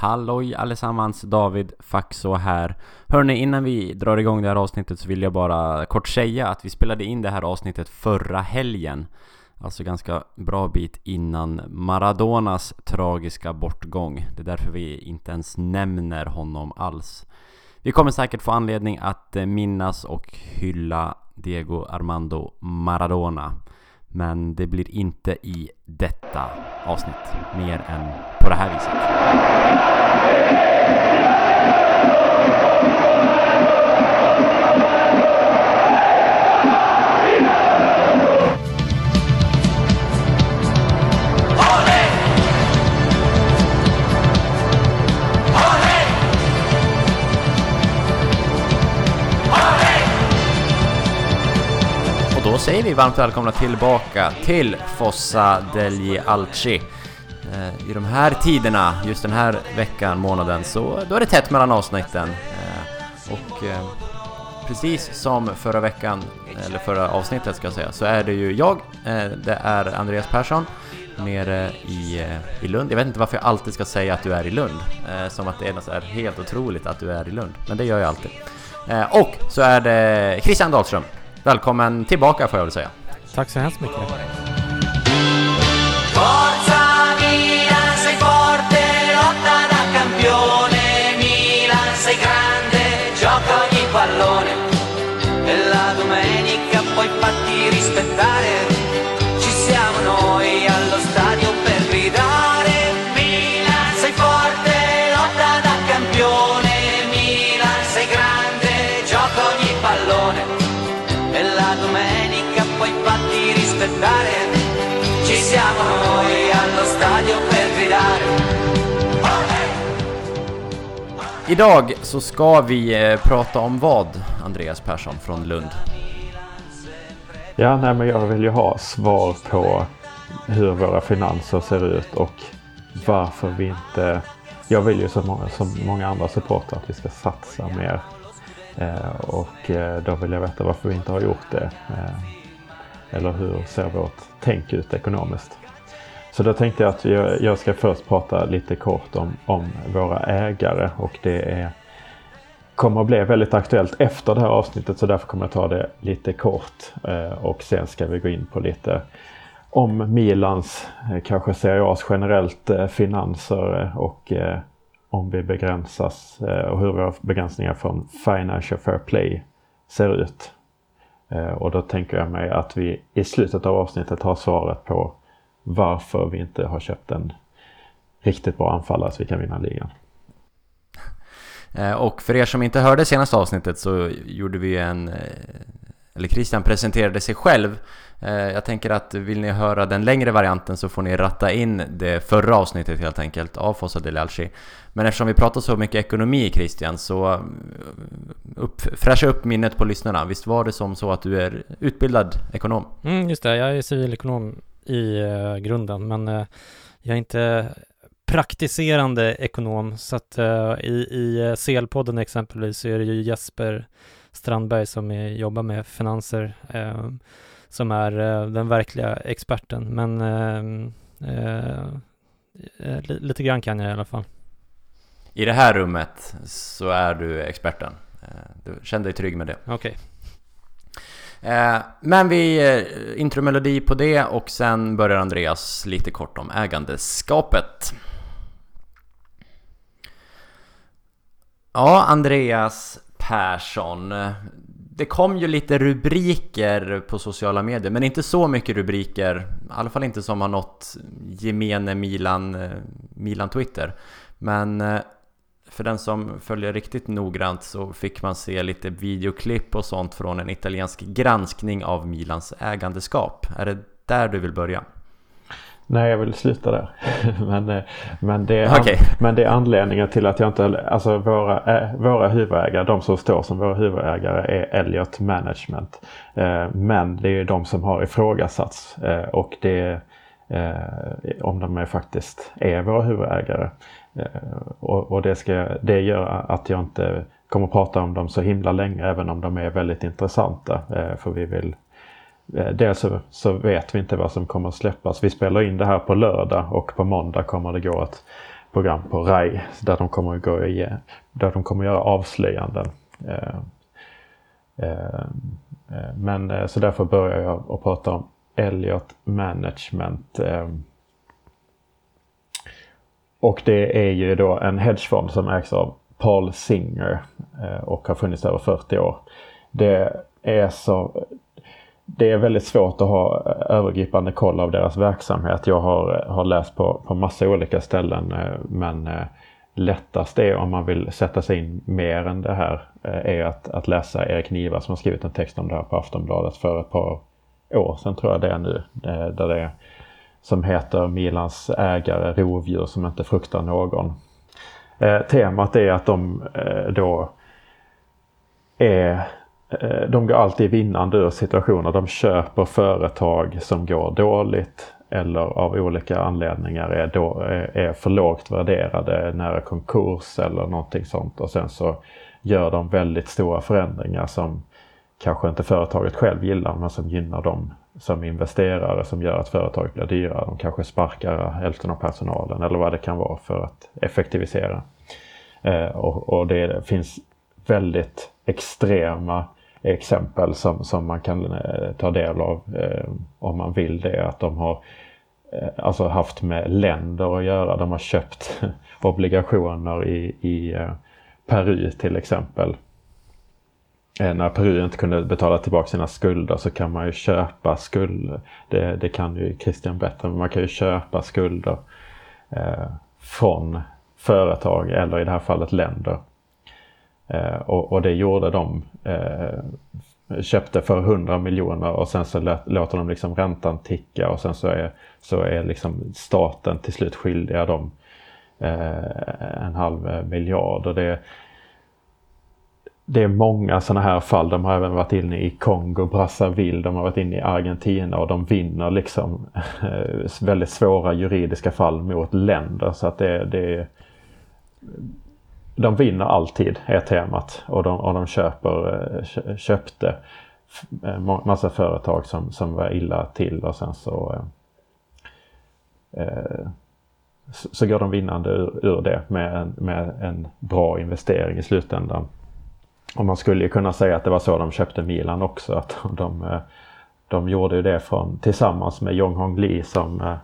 Halloj allesammans, David Faxå här. Hörni, innan vi drar igång det här avsnittet så vill jag bara kort säga att vi spelade in det här avsnittet förra helgen. Alltså ganska bra bit innan Maradonas tragiska bortgång. Det är därför vi inte ens nämner honom alls. Vi kommer säkert få anledning att eh, minnas och hylla Diego Armando Maradona. Men det blir inte i detta avsnitt, mer än på det här viset. Då säger vi varmt välkomna tillbaka till Fossa degli Alci. Eh, I de här tiderna, just den här veckan, månaden, så då är det tätt mellan avsnitten. Eh, och eh, precis som förra veckan, eller förra avsnittet ska jag säga, så är det ju jag, det är Andreas Persson, nere i, i Lund. Jag vet inte varför jag alltid ska säga att du är i Lund, som att det är helt otroligt att du är i Lund, men det gör jag alltid. Och så är det Christian Dahlström Välkommen tillbaka får jag väl säga. Tack så hemskt mycket. siamo Idag så ska vi eh, prata om vad, Andreas Persson från Lund? Ja, nej, men jag vill ju ha svar på hur våra finanser ser ut och varför vi inte... Jag vill ju som många, som många andra supportrar att vi ska satsa mer. Eh, och eh, då vill jag veta varför vi inte har gjort det. Eh, eller hur ser vårt tänk ut ekonomiskt? Så då tänkte jag att jag ska först prata lite kort om, om våra ägare och det är, kommer att bli väldigt aktuellt efter det här avsnittet så därför kommer jag ta det lite kort eh, och sen ska vi gå in på lite om Milans, eh, kanske Serie A's generellt eh, finanser och om vi begränsas och hur våra begränsningar från Financial Fair Play ser ut. Och då tänker jag mig att vi i slutet av avsnittet har svaret på varför vi inte har köpt en riktigt bra anfallare så vi kan vinna ligan. Eh, och för er som inte hörde senaste avsnittet så gjorde vi en... Eh, eller Christian presenterade sig själv Eh, jag tänker att vill ni höra den längre varianten så får ni ratta in det förra avsnittet helt enkelt av Fossa del Alci. Men eftersom vi pratar så mycket ekonomi Christian så upp, fräscha upp minnet på lyssnarna. Visst var det som så att du är utbildad ekonom? Mm, just det, jag är civilekonom i uh, grunden men uh, jag är inte praktiserande ekonom så att uh, i, i CL-podden exempelvis så är det ju Jesper Strandberg som är, jobbar med finanser som är eh, den verkliga experten. Men eh, eh, lite grann kan jag i alla fall. I det här rummet så är du experten. Du känner dig trygg med det. Okej. Okay. Eh, men vi eh, intromelodi på det och sen börjar Andreas lite kort om ägandeskapet. Ja, Andreas Persson det kom ju lite rubriker på sociala medier, men inte så mycket rubriker. I alla fall inte som har nått gemene Milan, eh, Milan Twitter. Men för den som följer riktigt noggrant så fick man se lite videoklipp och sånt från en italiensk granskning av Milans ägandeskap. Är det där du vill börja? Nej, jag vill sluta där. men, eh, men, det är, okay. men det är anledningen till att jag inte... Alltså våra, äh, våra huvudägare, de som står som våra huvudägare är Elliot Management. Eh, men det är de som har ifrågasatts eh, och det eh, om de är faktiskt är våra huvudägare. Eh, och, och det, ska, det gör att jag inte kommer att prata om dem så himla länge även om de är väldigt intressanta. Eh, för vi vill eh, dels så, så, vet vi inte vad som kommer att släppas. Vi spelar in det här på lördag och på måndag kommer det gå ett program på RAI där de kommer att gå igen, där de kommer att göra avslöjanden. Men så därför börjar jag att prata om Elliot Management. Och det är ju då en hedgefond som ägs av Paul Singer eh, och har funnits över 40 år. Det är så det är väldigt svårt att ha eh, övergripande koll av deras verksamhet. Jag har, eh, har läst på, på massa olika ställen men lättast är om man vill sätta sig in mer än det här är att, att läsa Erik Niva som har skrivit en text om det här på Aftonbladet för ett par år sedan tror jag det är nu. Där det är, som heter Milans ägare rovdjur som inte fruktar någon. Eh, temat är att de eh, då är Eh, de går alltid vinnande ur situationer. De köper företag som går dåligt eller av olika anledningar är, då, eh, är för lågt värderade, nära konkurs eller någonting sånt. Och sen så gör de väldigt stora förändringar som kanske inte företaget själv gillar men som gynnar dem som investerare som gör att företaget blir dyrare. De kanske sparkar hälften av personalen eller vad det kan vara för att effektivisera. Eh, och, och det finns väldigt extrema exempel som, som man kan eh, ta del av eh, om man vill det. Att de har eh, alltså haft med länder att göra. De har köpt obligationer i, i eh, Peru till exempel. Eh, när Peru inte kunde betala tillbaka sina skulder så kan man ju köpa skulder. Det, det kan ju Christian bättre, men man kan ju köpa skulder eh, från företag eller i det här fallet länder. Eh, och, och, det gjorde de. Eh, köpte för 100 miljoner och sen så låter de liksom räntan ticka och sen så är, så är liksom staten till slut skyldiga dem eh, en halv miljard. Och det, det är många sådana här fall. De har även varit inne i Kongo, Brazzaville, de har varit inne i Argentina och de vinner liksom eh, väldigt svåra juridiska fall mot länder. Så att det, det de vinner alltid är temat och de, och de köper, eh, köpte eh, massa företag som, som var illa till och sen så eh, så går de vinnande ur, ur det med en, med en bra investering i slutändan. Och man skulle ju kunna säga att det var så de köpte Milan också. Att de, eh, de gjorde ju det från, tillsammans med Jong Hong Lee som eh,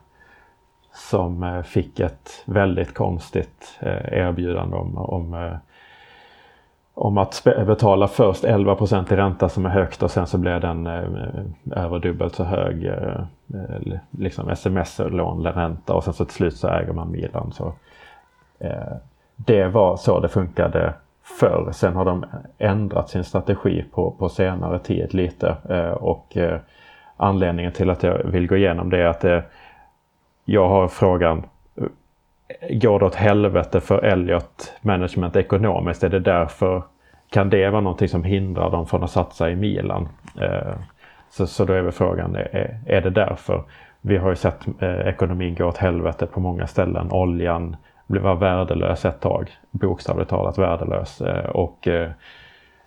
som eh, fick ett väldigt konstigt erbjudande om, om, om att betala först 11% i ränta som är högt och sen så blev den över dubbelt så hög liksom sms-lånränta och sen så till slut så äger man Milan. Så, det var så det funkade förr. Sen har de ändrat sin strategi på, på senare tid lite eh, och eh, anledningen till att jag vill gå igenom det är att eh, jag har frågan, eh, går det åt helvete för Elliot Management ekonomiskt? Är det därför, kan det vara någonting som hindrar dem från att satsa i Milan? Eh, så, så då är väl frågan, är, är det därför? Vi har ju sett eh, ekonomin gå åt helvete på många ställen. Oljan var värdelös ett tag, bokstavligt talat värdelös. Eh, och eh,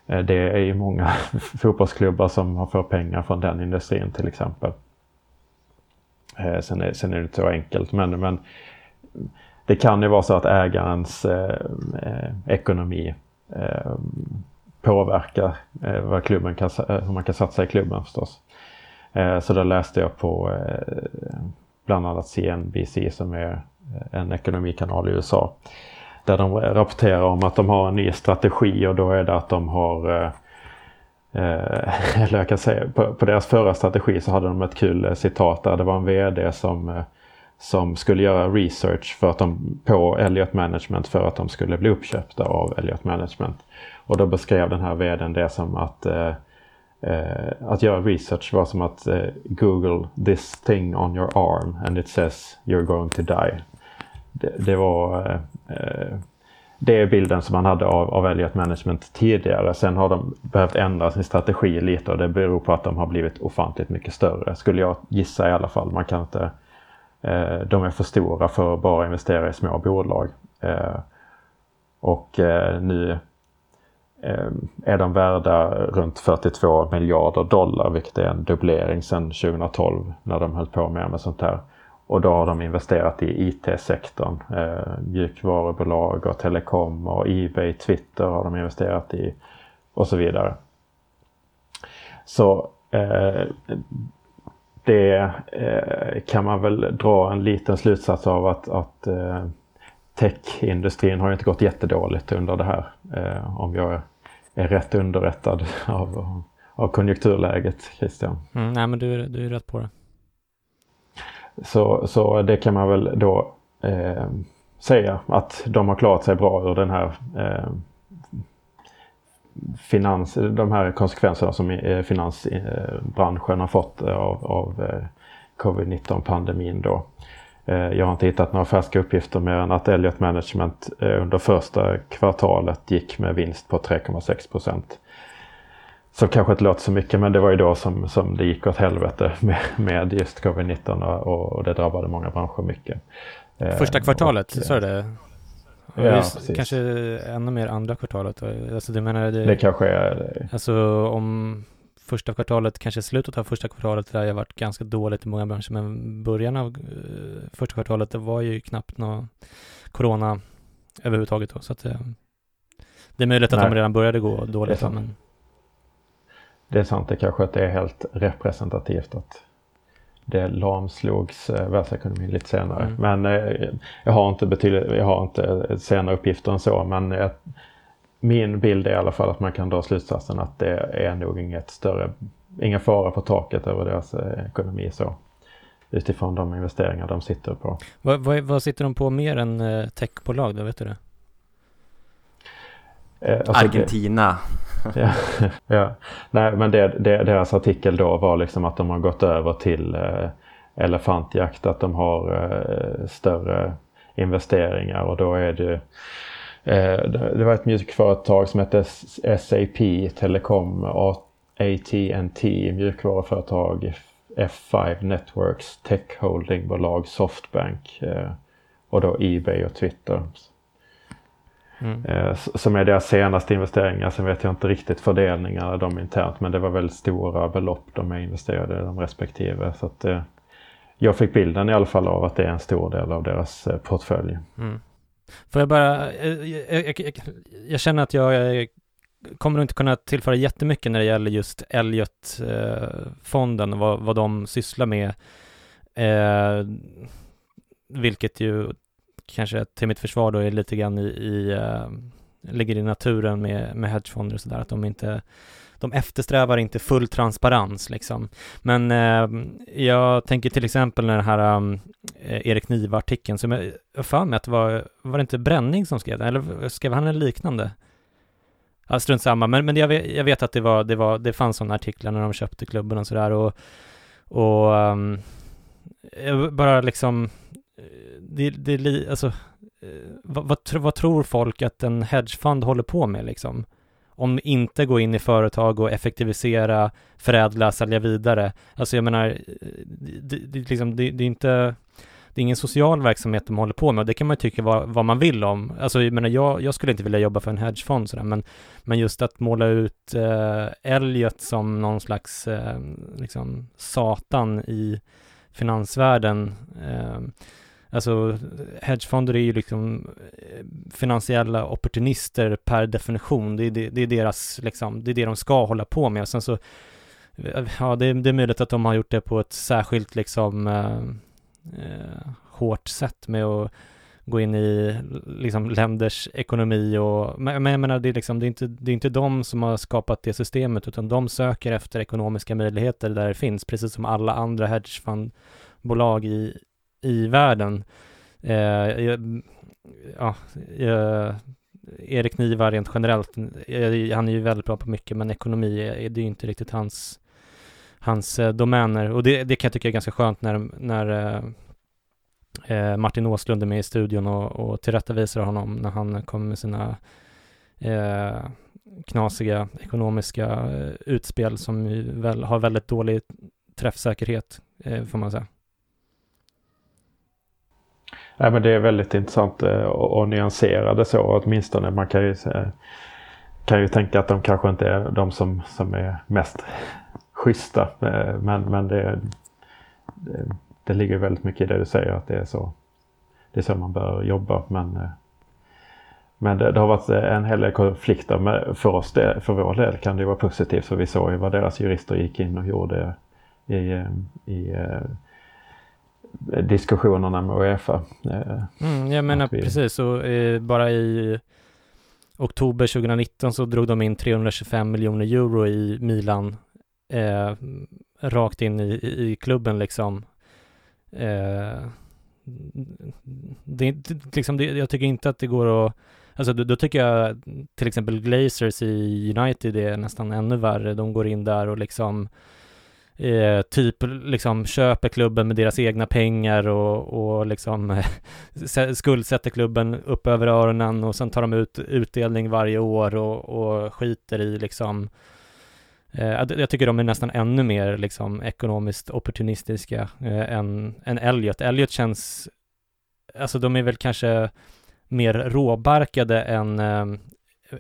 det är ju många fotbollsklubbar som har fått pengar från den industrin till exempel. Eh, sen, är, sen är det inte så enkelt men, men det kan ju vara så att ägarens eh, ekonomi eh, påverkar eh, vad klubben kan, hur man kan satsa i klubben förstås. Eh, så då läste jag på bland annat CNBC som är en ekonomikanal i USA. Där de rapporterar om att de har en ny strategi och då är det att de har Eh, eh eller jag kan säga, på, på, deras förra strategi så hade de ett kul eh, citat där. Det var en VD som, eh, som skulle göra research för att de, på Elliot Management för att de skulle bli uppköpta av Elliot Management. Och då beskrev den här VDn det som att eh, eh, att göra research var som att eh, Google this thing on your arm and it says you're going to die. Det, det var eh, det är bilden som man hade av, av Elliot Management tidigare. Sen har de behövt ändra sin strategi lite och det beror på att de har blivit ofantligt mycket större. Skulle jag gissa i alla fall. Man kan inte, eh, de är för stora för att bara investera i små bolag. Eh, och eh, nu eh, är de värda runt 42 miljarder dollar vilket är en dubblering sedan 2012 när de höll på med, med sånt här och då har de investerat i IT-sektorn. Eh, mjukvarubolag och telekom och Ebay, Twitter har de investerat i och så vidare. Så eh, det eh, kan man väl dra en liten slutsats av att, att eh, techindustrin har inte gått jättedåligt under det här. Eh, om jag är rätt underrättad av, av konjunkturläget, Christian. Mm, nej, men du, du är rätt på det. Så, så det kan man väl då eh, säga att de har klarat sig bra ur den här eh, finans, de här konsekvenserna som eh, finansbranschen har fått eh, av, av eh, covid-19 pandemin då. Eh, jag har inte hittat några färska uppgifter mer än att Elliot Management eh, under första kvartalet gick med vinst på 3,6 procent. Så kanske inte låter så mycket men det var ju då som, som det gick åt helvete med, med just covid-19 och, och det drabbade många branscher mycket. Första kvartalet, sa du det? Ja, Just, kanske ännu mer andra kvartalet. Alltså du menar det, det kanske är... Alltså om första kvartalet, kanske slutet av första kvartalet, det har varit ganska dåligt i många branscher, men början av uh, första kvartalet, det var ju knappt någon corona överhuvudtaget då, så att uh, det är möjligt att Nej. de redan började gå dåligt. Det men... det är sant, det kanske inte är helt representativt att det lamslogs eh, världsekonomin lite senare. Mm. Men eh, jag har inte betydligt, jag har inte senare uppgifter än så men eh, min bild är i alla fall att man kan dra slutsatsen att det är nog inget större, ingen fara på taket över deras eh, ekonomi så. Utifrån de investeringar de sitter på. Vad, vad, vad sitter de på mer än eh, techbolag då, vet du det? Eh, alltså Argentina ja, ja. Nej, men det, det, deras artikel då var liksom att de har gått över till eh, elefantjakt, att de har eh, större investeringar och då är det eh, det var ett musikföretag som hette SAP Telecom, AT&T mjukvaruföretag, F5 Networks, Tech Holdingbolag, Softbank eh, och då Ebay och Twitter. Mm. Eh, som är deras senaste investeringar. Sen vet jag inte riktigt fördelningarna de internt men det var väldigt stora belopp de investerade i de respektive. Så att, eh, jag fick bilden i alla fall av att det är en stor del av deras eh, portfölj. Mm. Får jag bara, jag, jag, jag, jag känner att jag kommer inte kunna tillföra jättemycket när det gäller just Elliot-fonden och vad, vad de sysslar med. Eh, vilket ju kanske till mitt försvar då är lite grann i, i uh, ligger i naturen med, med hedgefonder och sådär, att de inte de eftersträvar inte full transparens liksom. Men eh, jag tänker till exempel när den här um, Erik Niva-artikeln, som jag har för mig att det var, var det inte Bränning som skrev den, eller skrev han en liknande? Ja, strunt samma, men, men jag, vet, jag vet att det var, det var, det fanns sådana artiklar när de köpte klubben och sådär och, och um, bara liksom Eh, det, det, alltså, eh, vad, vad, vad, tror folk att en hedgefond håller på med liksom? Om inte gå in i företag och effektivisera, förädla, sälja vidare. Alltså jag menar, eh, det, det, liksom, det, det är inte, det är ingen social verksamhet de håller på med och det kan man ju tycka vad, vad man vill om. Alltså jag menar, jag, jag skulle inte vilja jobba för en hedgefond sådär, men, men just att måla ut eh, Elliot som någon slags eh, liksom satan i finansvärlden eh, Alltså hedgefonder är ju liksom eh, finansiella opportunister per definition. Det är, det, det är deras, liksom, det är det de ska hålla på med. sen så, ja det, det är möjligt att de har gjort det på ett särskilt liksom eh, eh, hårt sätt med att gå in i liksom länders ekonomi och, men, men jag menar det är liksom, det är inte, det är inte de som har skapat det systemet utan de söker efter ekonomiska möjligheter där det finns, precis som alla andra hedgefondbolag i, i världen. Eh, ja, eh, Erik Niva rent generellt, eh, han är ju väldigt bra på mycket, men ekonomi, är, det är ju inte riktigt hans, hans eh, domäner. Och det, det kan jag tycka är ganska skönt när, när eh, eh, Martin Åslund är med i studion och, och tillrättavisar honom när han kommer med sina eh, knasiga ekonomiska eh, utspel som väl, har väldigt dålig träffsäkerhet, eh, får man säga. Nej, men det är väldigt intressant eh, och att nyansera det så åtminstone. Man kan ju, kan ju tänka att de kanske inte är de som, som är mest schyssta. Eh, men, men det, det, det ligger väldigt mycket i det du säger att det är så. Det är så man bör jobba men eh, men det, det, har varit en hel del konflikter. Men för oss, det, för vår del kan det vara positivt. För vi såg ju vad deras jurister gick in och gjorde i, i diskussionerna med Uefa. Eh, mm, jag menar vi... precis, så eh, bara i oktober 2019 så drog de in 325 miljoner euro i Milan eh, rakt in i, i klubben liksom. Eh, det, det, liksom det, jag tycker inte att det går att Alltså då, då, tycker jag till exempel Glazers i United är nästan ännu värre. De går in där och liksom eh, typ liksom köper klubben med deras egna pengar och, och liksom eh, skuldsätter klubben upp över öronen och sen tar de ut utdelning varje år och, och skiter i liksom eh, jag tycker de är nästan ännu mer liksom ekonomiskt opportunistiska eh, än, än Elliot. Elliot känns, alltså de är väl kanske mer råbarkade än, eh,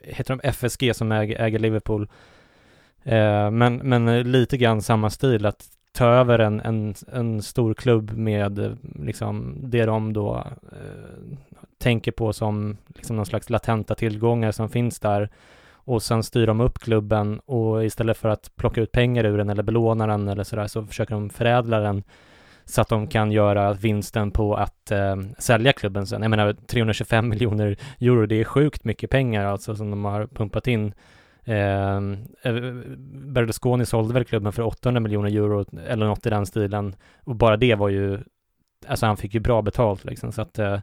heter de FSG som äger, äger Liverpool, eh, men, men lite grann samma stil, att ta över en, en, en stor klubb med eh, liksom det de då eh, tänker på som liksom någon slags latenta tillgångar som finns där och sen styr de upp klubben och istället för att plocka ut pengar ur den eller belåna den eller sådär så försöker de förädla den så att de kan göra vinsten på att eh, sälja klubben sen. Jag menar 325 miljoner euro, det är sjukt mycket pengar alltså som de har pumpat in. Ehm, eh, Berlusconi sålde väl klubben för 800 miljoner euro eller något i den stilen och bara det var ju, alltså han fick ju bra betalt liksom så att eh,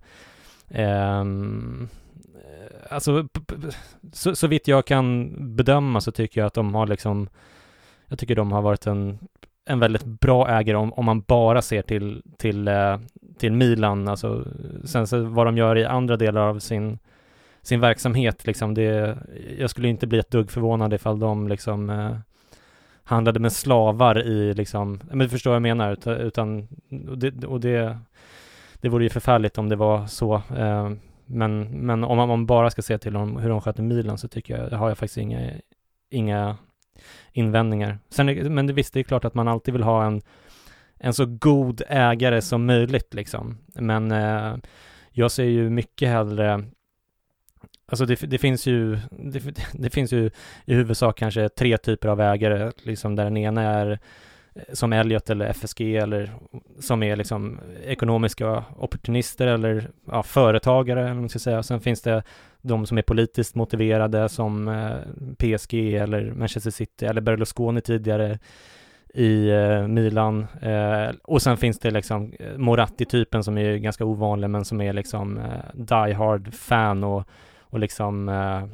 ehm, eh, alltså så, så vitt jag kan bedöma så tycker jag att de har liksom jag tycker de har varit en en väldigt bra ägare om, om man bara ser till, till, eh, till Milan. Alltså, sen så vad de gör i andra delar av sin, sin verksamhet, liksom det, jag skulle inte bli ett dugg förvånad ifall de liksom eh, handlade med slavar i liksom, men du förstår vad jag menar, utan, utan och, det, och det, det vore ju förfärligt om det var så. Eh, men, men om man, om man bara ska se till hur de sköter Milan så tycker jag, har jag faktiskt inga, inga invändningar. Sen, men visst, det är klart att man alltid vill ha en, en så god ägare som möjligt liksom. Men eh, jag ser ju mycket hellre Alltså det, det finns ju, det, det, finns ju i huvudsak kanske tre typer av ägare, liksom där den ena är eh, som Elliot eller FSG eller som är liksom ekonomiska opportunister eller ja, företagare, eller man ska säga. Sen finns det de som är politiskt motiverade som eh, PSG eller Manchester City eller Berlusconi tidigare i eh, Milan. Och sen finns det liksom Moratti-typen som är ganska ovanlig men som är liksom die hard fan och, och liksom eh,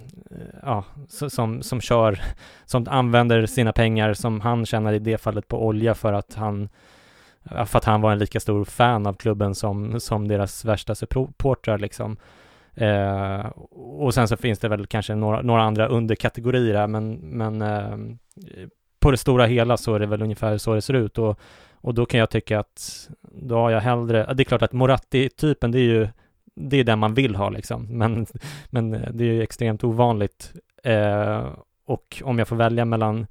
ja, som, som kör, som använder sina pengar som han tjänar i det fallet på olja för att han för att han var en lika stor fan av klubben som, som deras värsta supportrar liksom. Eh, och sen så finns det väl kanske några, några andra underkategorier här, men, men eh, på det stora hela så är det väl ungefär så det ser ut och, och då kan jag tycka att då har jag hellre, det är klart att Moratti-typen det är ju det är den man vill ha liksom, men, men eh, det är ju extremt ovanligt eh, och om jag får välja mellan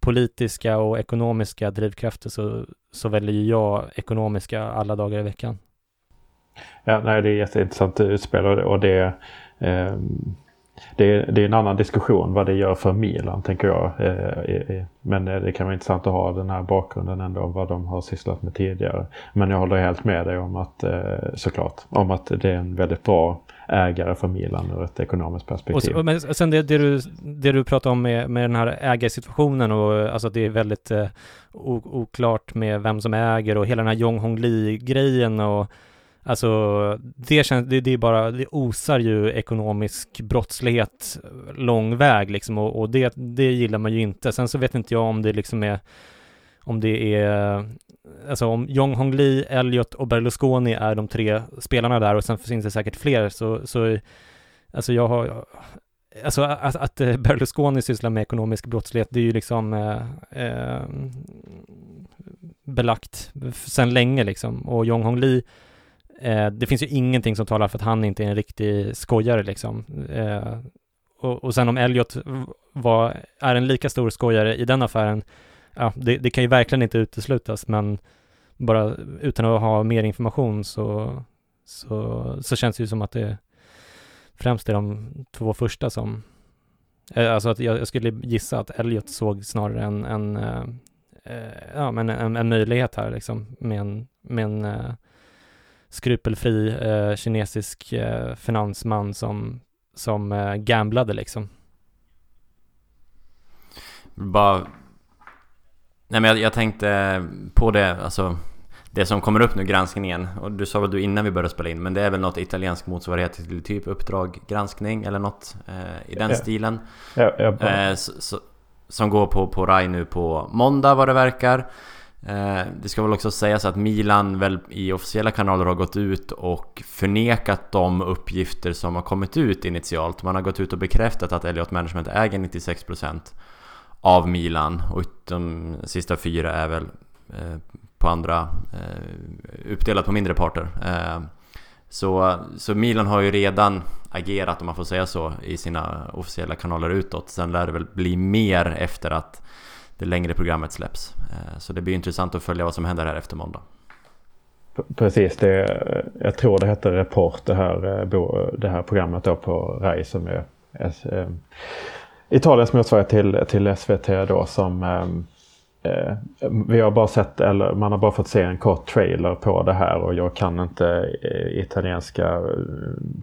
politiska och ekonomiska drivkrafter så, så väljer jag ekonomiska alla dagar i veckan. Ja, nej, det är jätteintressant utspel och det, eh, det, det är en annan diskussion vad det gör för Milan tänker jag. Eh, eh, eh, men det kan vara intressant att ha den här bakgrunden ändå vad de har sysslat med tidigare. Men jag håller helt med dig om att såklart om att det är en väldigt bra ägare för Milan ur ett ekonomiskt perspektiv. Och, men sen det, det, du, det du pratar om med, med den här ägarsituationen och alltså det är väldigt eh, oklart med vem som äger och hela den här Jong Hong Lee-grejen och Alltså, det känns, det, det är bara, det osar ju ekonomisk brottslighet eh, lång väg liksom och, och, det, det gillar man ju inte. Sen så vet inte jag om det liksom är, om det är, alltså om Jong Hong Lee, Elliot och Berlusconi är de tre spelarna där och sen finns det säkert fler så, så alltså jag har, alltså att, att Berlusconi sysslar med ekonomisk brottslighet, det är ju liksom eh, eh, belagt sedan länge liksom och Jong Hong Lee Eh, det finns ju ingenting som talar för att han inte är en riktig skojare liksom. Eh, och, och sen om Elliot var, är en lika stor skojare i den affären, ja, det, det, kan ju verkligen inte uteslutas, men, bara utan att ha mer information så, så, så känns det ju som att det främst är de två första som, eh, alltså att jag, jag skulle gissa att Elliot såg snarare en, en, eh, eh ja, men en, en möjlighet här liksom med en, med en eh, skrupelfri eh, kinesisk eh, finansman som, som eh, gamblade liksom. Bara... Nej men jag, jag, tänkte på det, alltså det som kommer upp nu, granskningen. Och du sa väl du innan vi började spela in, men det är väl något italiensk motsvarighet till typ Uppdrag granskning eller något eh, i den ja. stilen. Ja, ja, eh, så, så, som går på, på RAI nu på måndag vad det verkar. Eh, det ska väl också sägas att Milan väl i officiella kanaler har gått ut och förnekat de uppgifter som har kommit ut initialt. Man har gått ut och bekräftat att Elliot Management äger 96% av Milan och de sista fyra är väl eh, på andra, eh, uppdelat på mindre parter. Så, så Milan har ju redan agerat, om man får säga så, i sina officiella kanaler utåt. Sen lär det väl bli mer efter att det längre programmet släpps. Eh, så det blir intressant att följa vad som händer här efter måndag. Precis, det, jag tror det heter Report det här, eh, det här programmet då på RAI som är eh, Italiens motsvarighet till, till SVT då som Eh, vi har bara sett, eller man har bara fått se en kort trailer på det här och jag kan inte italienska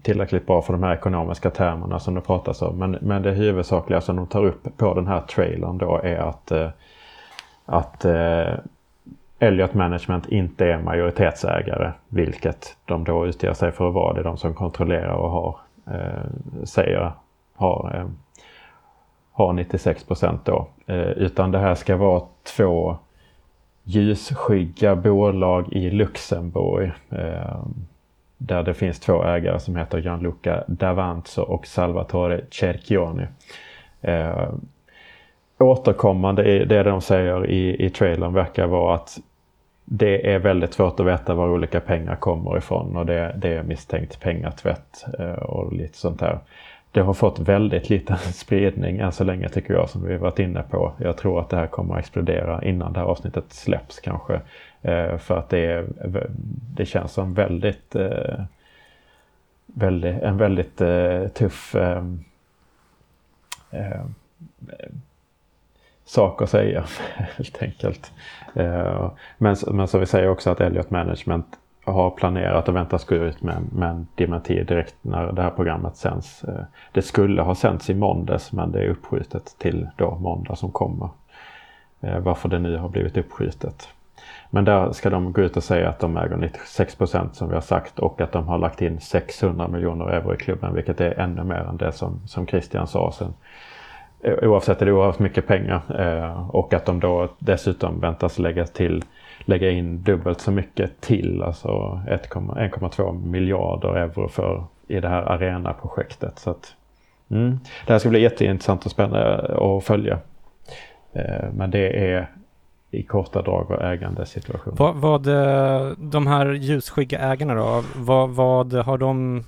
tillräckligt bra för de här ekonomiska termerna som det pratas om. Men, men det huvudsakliga som de tar upp på den här trailern då är att, att eh, Elliot Management inte är majoritetsägare, vilket de då utger sig för att vara. Det är de som kontrollerar och har, eh, säger har eh, har 96 procent då. Eh, utan det här ska vara två ljusskygga bolag i Luxemburg. Eh, där det finns två ägare som heter Gianluca Davanzo och Salvatore Cerchioni. Återkommande i det de säger i, i trailern verkar vara att det är väldigt svårt att veta var olika pengar kommer ifrån och det, det är misstänkt pengatvätt eh, och lite sånt där det har fått väldigt liten spridning än så länge tycker jag som vi varit inne på. Jag tror att det här kommer att explodera innan det här avsnittet släpps kanske. Eh, för att det, är, det känns som väldigt, eh, väldigt en väldigt tuff sak att säga helt enkelt. Eh, men, men som vi säger också att Elliot Management har planerat och väntas gå ut med, med en dementi direkt när det här programmet sänds. Eh, det skulle ha sänts i måndags men det är uppskjutet till då måndag som kommer. Eh, varför det nu har blivit uppskjutet. Men där ska de gå ut och säga att de äger 96 procent som vi har sagt och att de har lagt in 600 miljoner euro i klubben vilket är ännu mer än det som, som Christian sa. Sen, Eh, oavsett är det oerhört mycket pengar eh, och att de då dessutom väntas lägga till lägga in dubbelt så mycket till, alltså 1,2 miljarder euro för i det här arenaprojektet. Så att, mm, det här ska bli jätteintressant och spännande att följa. Eh, men det är i korta drag vad ägandesituation. Vad, vad de här ljusskygga ägarna då, vad, vad har de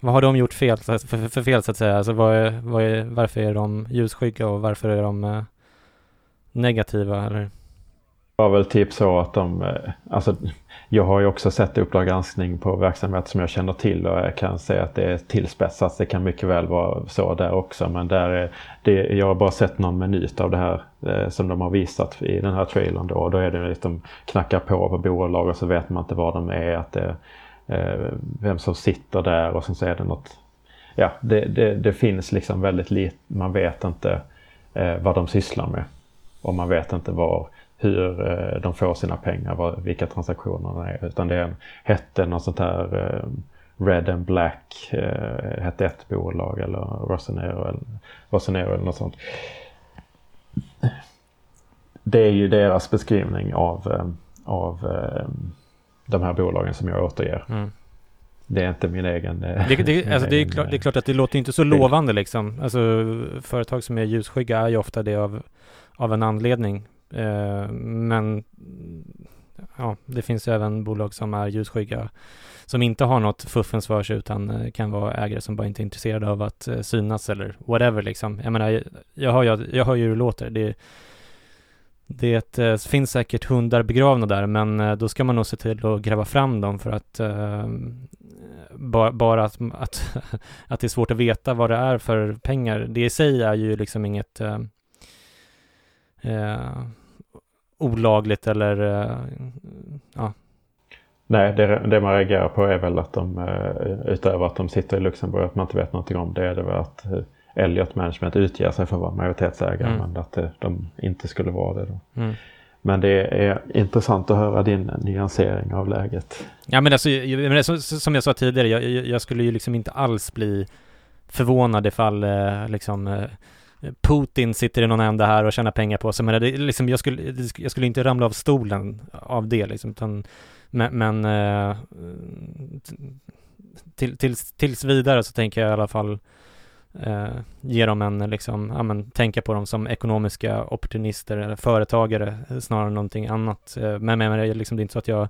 vad har de gjort fel, för, för fel så att säga? Alltså vad är, vad är, varför är de ljusskygga och varför är de eh, negativa eller? var väl typ så att de, eh, alltså jag har ju också sett Uppdrag granskning på verksamhet som jag känner till och jag kan säga att det är tillspetsat. Det kan mycket väl vara så där också men där är det, jag har bara sett någon minut av det här eh, som de har visat i den här trailern då. Då är det liksom knackar på på bolag och så vet man inte var de är, att det, Eh, vem som sitter där och sen så är det något Ja, det, det, det finns liksom väldigt lite, man vet inte eh, vad de sysslar med. Och man vet inte var hur eh, de får sina pengar, vilka transaktionerna är. Utan det är en, hette något sånt här eh, Red and Black, eh, hette ett bolag eller Rosenero eller, Rosenero eller något sånt. Det är ju deras beskrivning av, eh, av eh, de här bolagen som jag återger. Mm. Det är inte min egen... Det, det, alltså det, är klart, det är klart att det låter inte så lovande liksom. Alltså företag som är ljusskygga är ju ofta det av, av en anledning. Eh, men ja, det finns även bolag som är ljusskygga som inte har något fuffens för sig utan eh, kan vara ägare som bara inte är intresserade av att eh, synas eller whatever liksom. Jag menar, jag hör ju, jag hör ju hur det låter. Det, det eh, finns säkert hundar begravna där, men eh, då ska man nog se till att gräva fram dem för att eh, bara, bara att, att, att det är svårt att veta vad det är för pengar. Det i sig är ju liksom inget eh, eh, olagligt eller eh, ja. Nej, det, det, man reagerar på är väl att de, eh, utöver att de sitter i Luxemburg, att man inte vet någonting om det, är det väl att eh, Elliot Management utger sig för att vara majoritetsägare mm. men att de inte skulle vara det. Då. Mm. Men det är intressant att höra din nyansering av läget. Ja men alltså, som jag sa tidigare, jag, jag skulle ju liksom inte alls bli förvånad ifall eh, liksom eh, Putin sitter i någon ända här och tjänar pengar på sig. Men det, liksom, jag, skulle, jag skulle inte ramla av stolen av det liksom, utan, men, men eh, till, tills, tills vidare så tänker jag i alla fall eh, ge dem en, liksom, ja men tänka på dem som ekonomiska opportunister eller företagare eh, snarare än någonting annat. Eh, men, men, är liksom, det är inte så att jag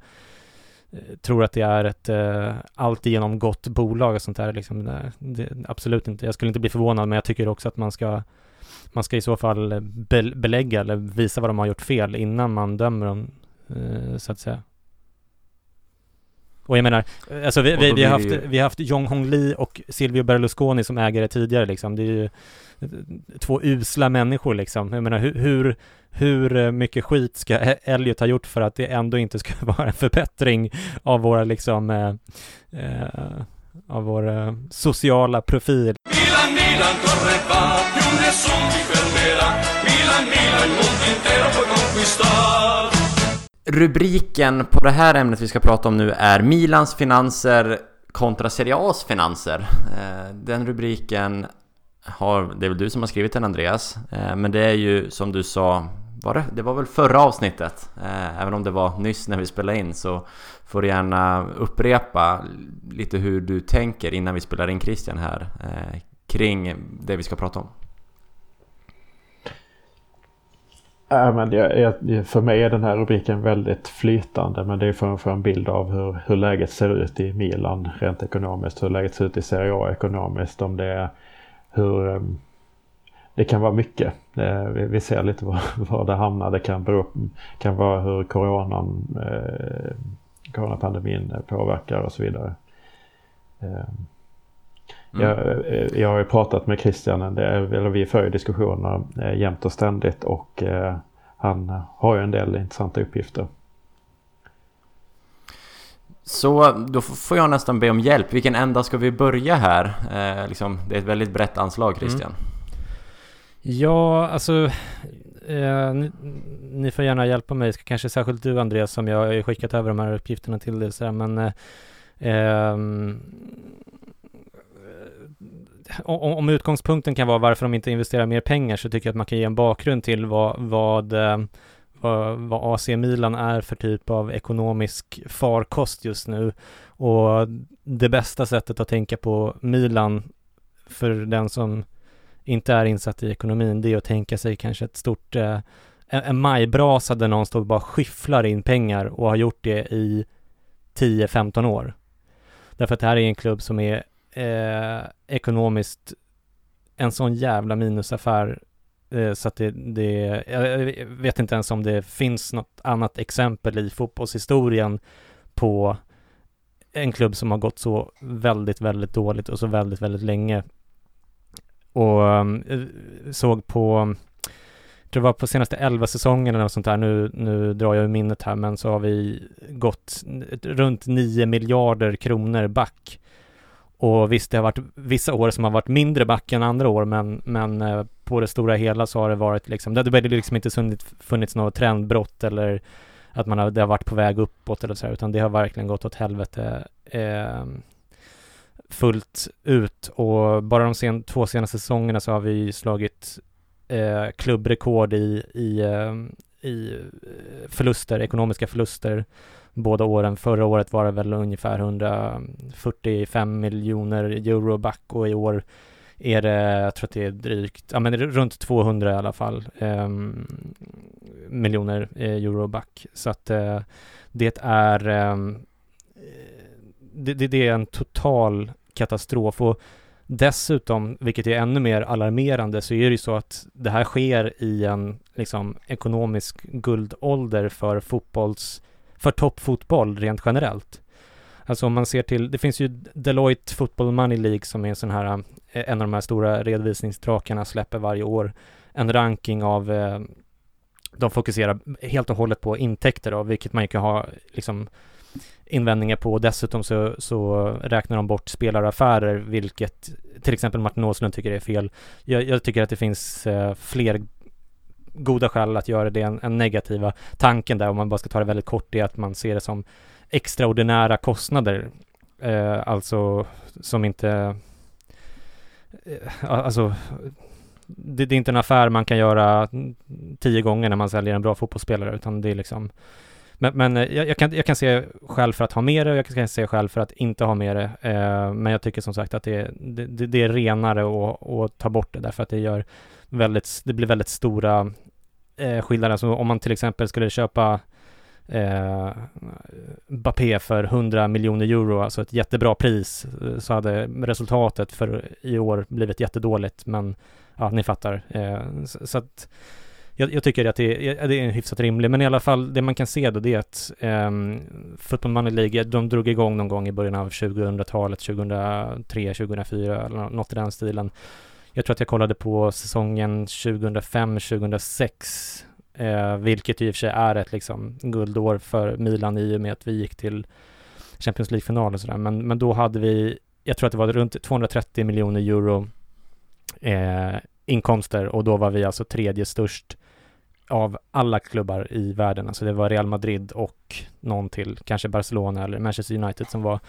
eh, tror att det är ett eh, alltigenom gott bolag och sånt där. Liksom, det, det, absolut inte. Jag skulle inte bli förvånad, men jag tycker också att man ska man ska i så fall eh, belägga eller visa vad de har gjort fel innan man dömer dem, så att säga. Och jag menar, alltså vi, vi, vi, har haft, ju... vi har haft Jong Hong Lee och Silvio Berlusconi som ägare tidigare liksom. Det är ju två usla människor liksom. Jag menar hur, hur, hur mycket skit ska e- Elliot ha gjort för att det ändå inte ska vara en förbättring av våra liksom, eh, eh, av vår eh, sociala profil. Milan, Milan, Rubriken på det här ämnet vi ska prata om nu är Milans finanser kontra Serie A's finanser. Eh, den rubriken har, det är väl du som har skrivit den Andreas, eh, men det är ju som du sa, var det, det var väl förra avsnittet, eh, även om det var nyss när vi spelade in så får du gärna upprepa lite hur du tänker innan vi spelar in Christian här kring det vi ska prata om. Äh, men jag, jag, för mig är den här rubriken väldigt flytande men det är för att få en bild av hur, hur läget ser ut i Milan rent ekonomiskt, hur läget ser ut i Serie A ekonomiskt, om det är hur ehm, det kan vara mycket. Eh, vi, vi ser lite var, var det hamnar. Det kan, bero, kan vara hur coronan, eh, coronapandemin påverkar och så vidare. Eh, Mm. Jag, jag har ju pratat med Christian, eller vi för ju diskussioner eh, jämt och ständigt och eh, han har ju en del intressanta uppgifter. Så då får jag nästan be om hjälp. Vilken ända ska vi börja här? Eh, liksom, det är ett väldigt brett anslag Christian. Mm. Ja, alltså eh, ni, ni, får gärna hjälpa mig. Kanske särskilt du Andreas som jag har skickat över de här uppgifterna till dig. Så men eh, ehm, om, om utgångspunkten kan vara varför de inte investerar mer pengar så tycker jag att man kan ge en bakgrund till vad, vad, eh, vad, vad AC Milan är för typ av ekonomisk farkost just nu. Och det bästa sättet att tänka på Milan för den som inte är insatt i ekonomin, det är att tänka sig kanske ett stort, eh, en, en majbrasa där någon står och bara skifflar in pengar och har gjort det i 10-15 år. Därför att det här är en klubb som är eh, ekonomiskt en sån jävla minusaffär eh, så att det, det, jag vet inte ens om det finns något annat exempel i fotbollshistorien på en klubb som har gått så väldigt, väldigt dåligt och så väldigt, väldigt länge. Och eh, såg på, jag tror det var på senaste 11 säsongen eller något sånt där, nu, nu drar jag ur minnet här, men så har vi gått runt 9 miljarder kronor back och visst, det har varit vissa år som har varit mindre back än andra år, men, men eh, på det stora hela så har det varit liksom, det har liksom inte funnits, funnits något trendbrott eller att man har, det har varit på väg uppåt eller så här, utan det har verkligen gått åt helvete eh, fullt ut. Och bara de sen, två senaste säsongerna så har vi slagit eh, klubbrekord i, i, ehm, eh, i förluster, ekonomiska förluster båda åren. Förra året var det väl ungefär 145 miljoner euro back och i år är det, jag tror att det är drygt, ja men runt 200 i alla fall, ehm, eh, miljoner euro back. Så att eh, det är, eh, det, det, det är en total katastrof och Dessutom, vilket är ännu mer alarmerande, så är det ju så att det här sker i en liksom ekonomisk guldålder för fotbolls, för toppfotboll rent generellt. Alltså om man ser till, det finns ju Deloitte Football Money League som är en sån här, eh, en av de här stora redovisningsdrakarna släpper varje år en ranking av, eh, de fokuserar helt och hållet på intäkter då, vilket man ju kan ha liksom invändningar på. Dessutom så, så räknar de bort spelaraffärer, vilket till exempel Martin Åslund tycker är fel. Jag, jag tycker att det finns eh, fler goda skäl att göra det En, en negativa. Tanken där, om man bara ska ta det väldigt kort, är att man ser det som extraordinära kostnader. Eh, alltså som inte... Eh, alltså det, det, är inte en affär man kan göra tio gånger när man säljer en bra fotbollsspelare, utan det är liksom men, men eh, jag, jag, kan, jag kan se skäl för att ha med det och jag kan se skäl för att inte ha med det. Eh, men jag tycker som sagt att det, det, det är renare att, att ta bort det därför att det gör väldigt, det blir väldigt stora eh, skillnader. Så om man till exempel skulle köpa eh, Bappé för 100 miljoner euro, alltså ett jättebra pris, eh, så hade resultatet för i år blivit jättedåligt. Men ja, ni fattar. Eh, så, så att jag, jag, tycker att det är, det är hyfsat rimligt, men i alla fall det man kan se då det är att eh, Football Money League, de drog igång någon gång i början av 2000-talet, 2003, 2004 eller något i den stilen. Jag tror att jag kollade på säsongen 2005-2006, eh, vilket i och för sig är ett liksom guldår för Milan i och med att vi gick till Champions League-final och sådär, men, men då hade vi, jag tror att det var runt 230 miljoner euro eh, inkomster och då var vi alltså tredje störst av alla klubbar i världen. Alltså det var Real Madrid och någon till, kanske Barcelona eller Manchester United som var,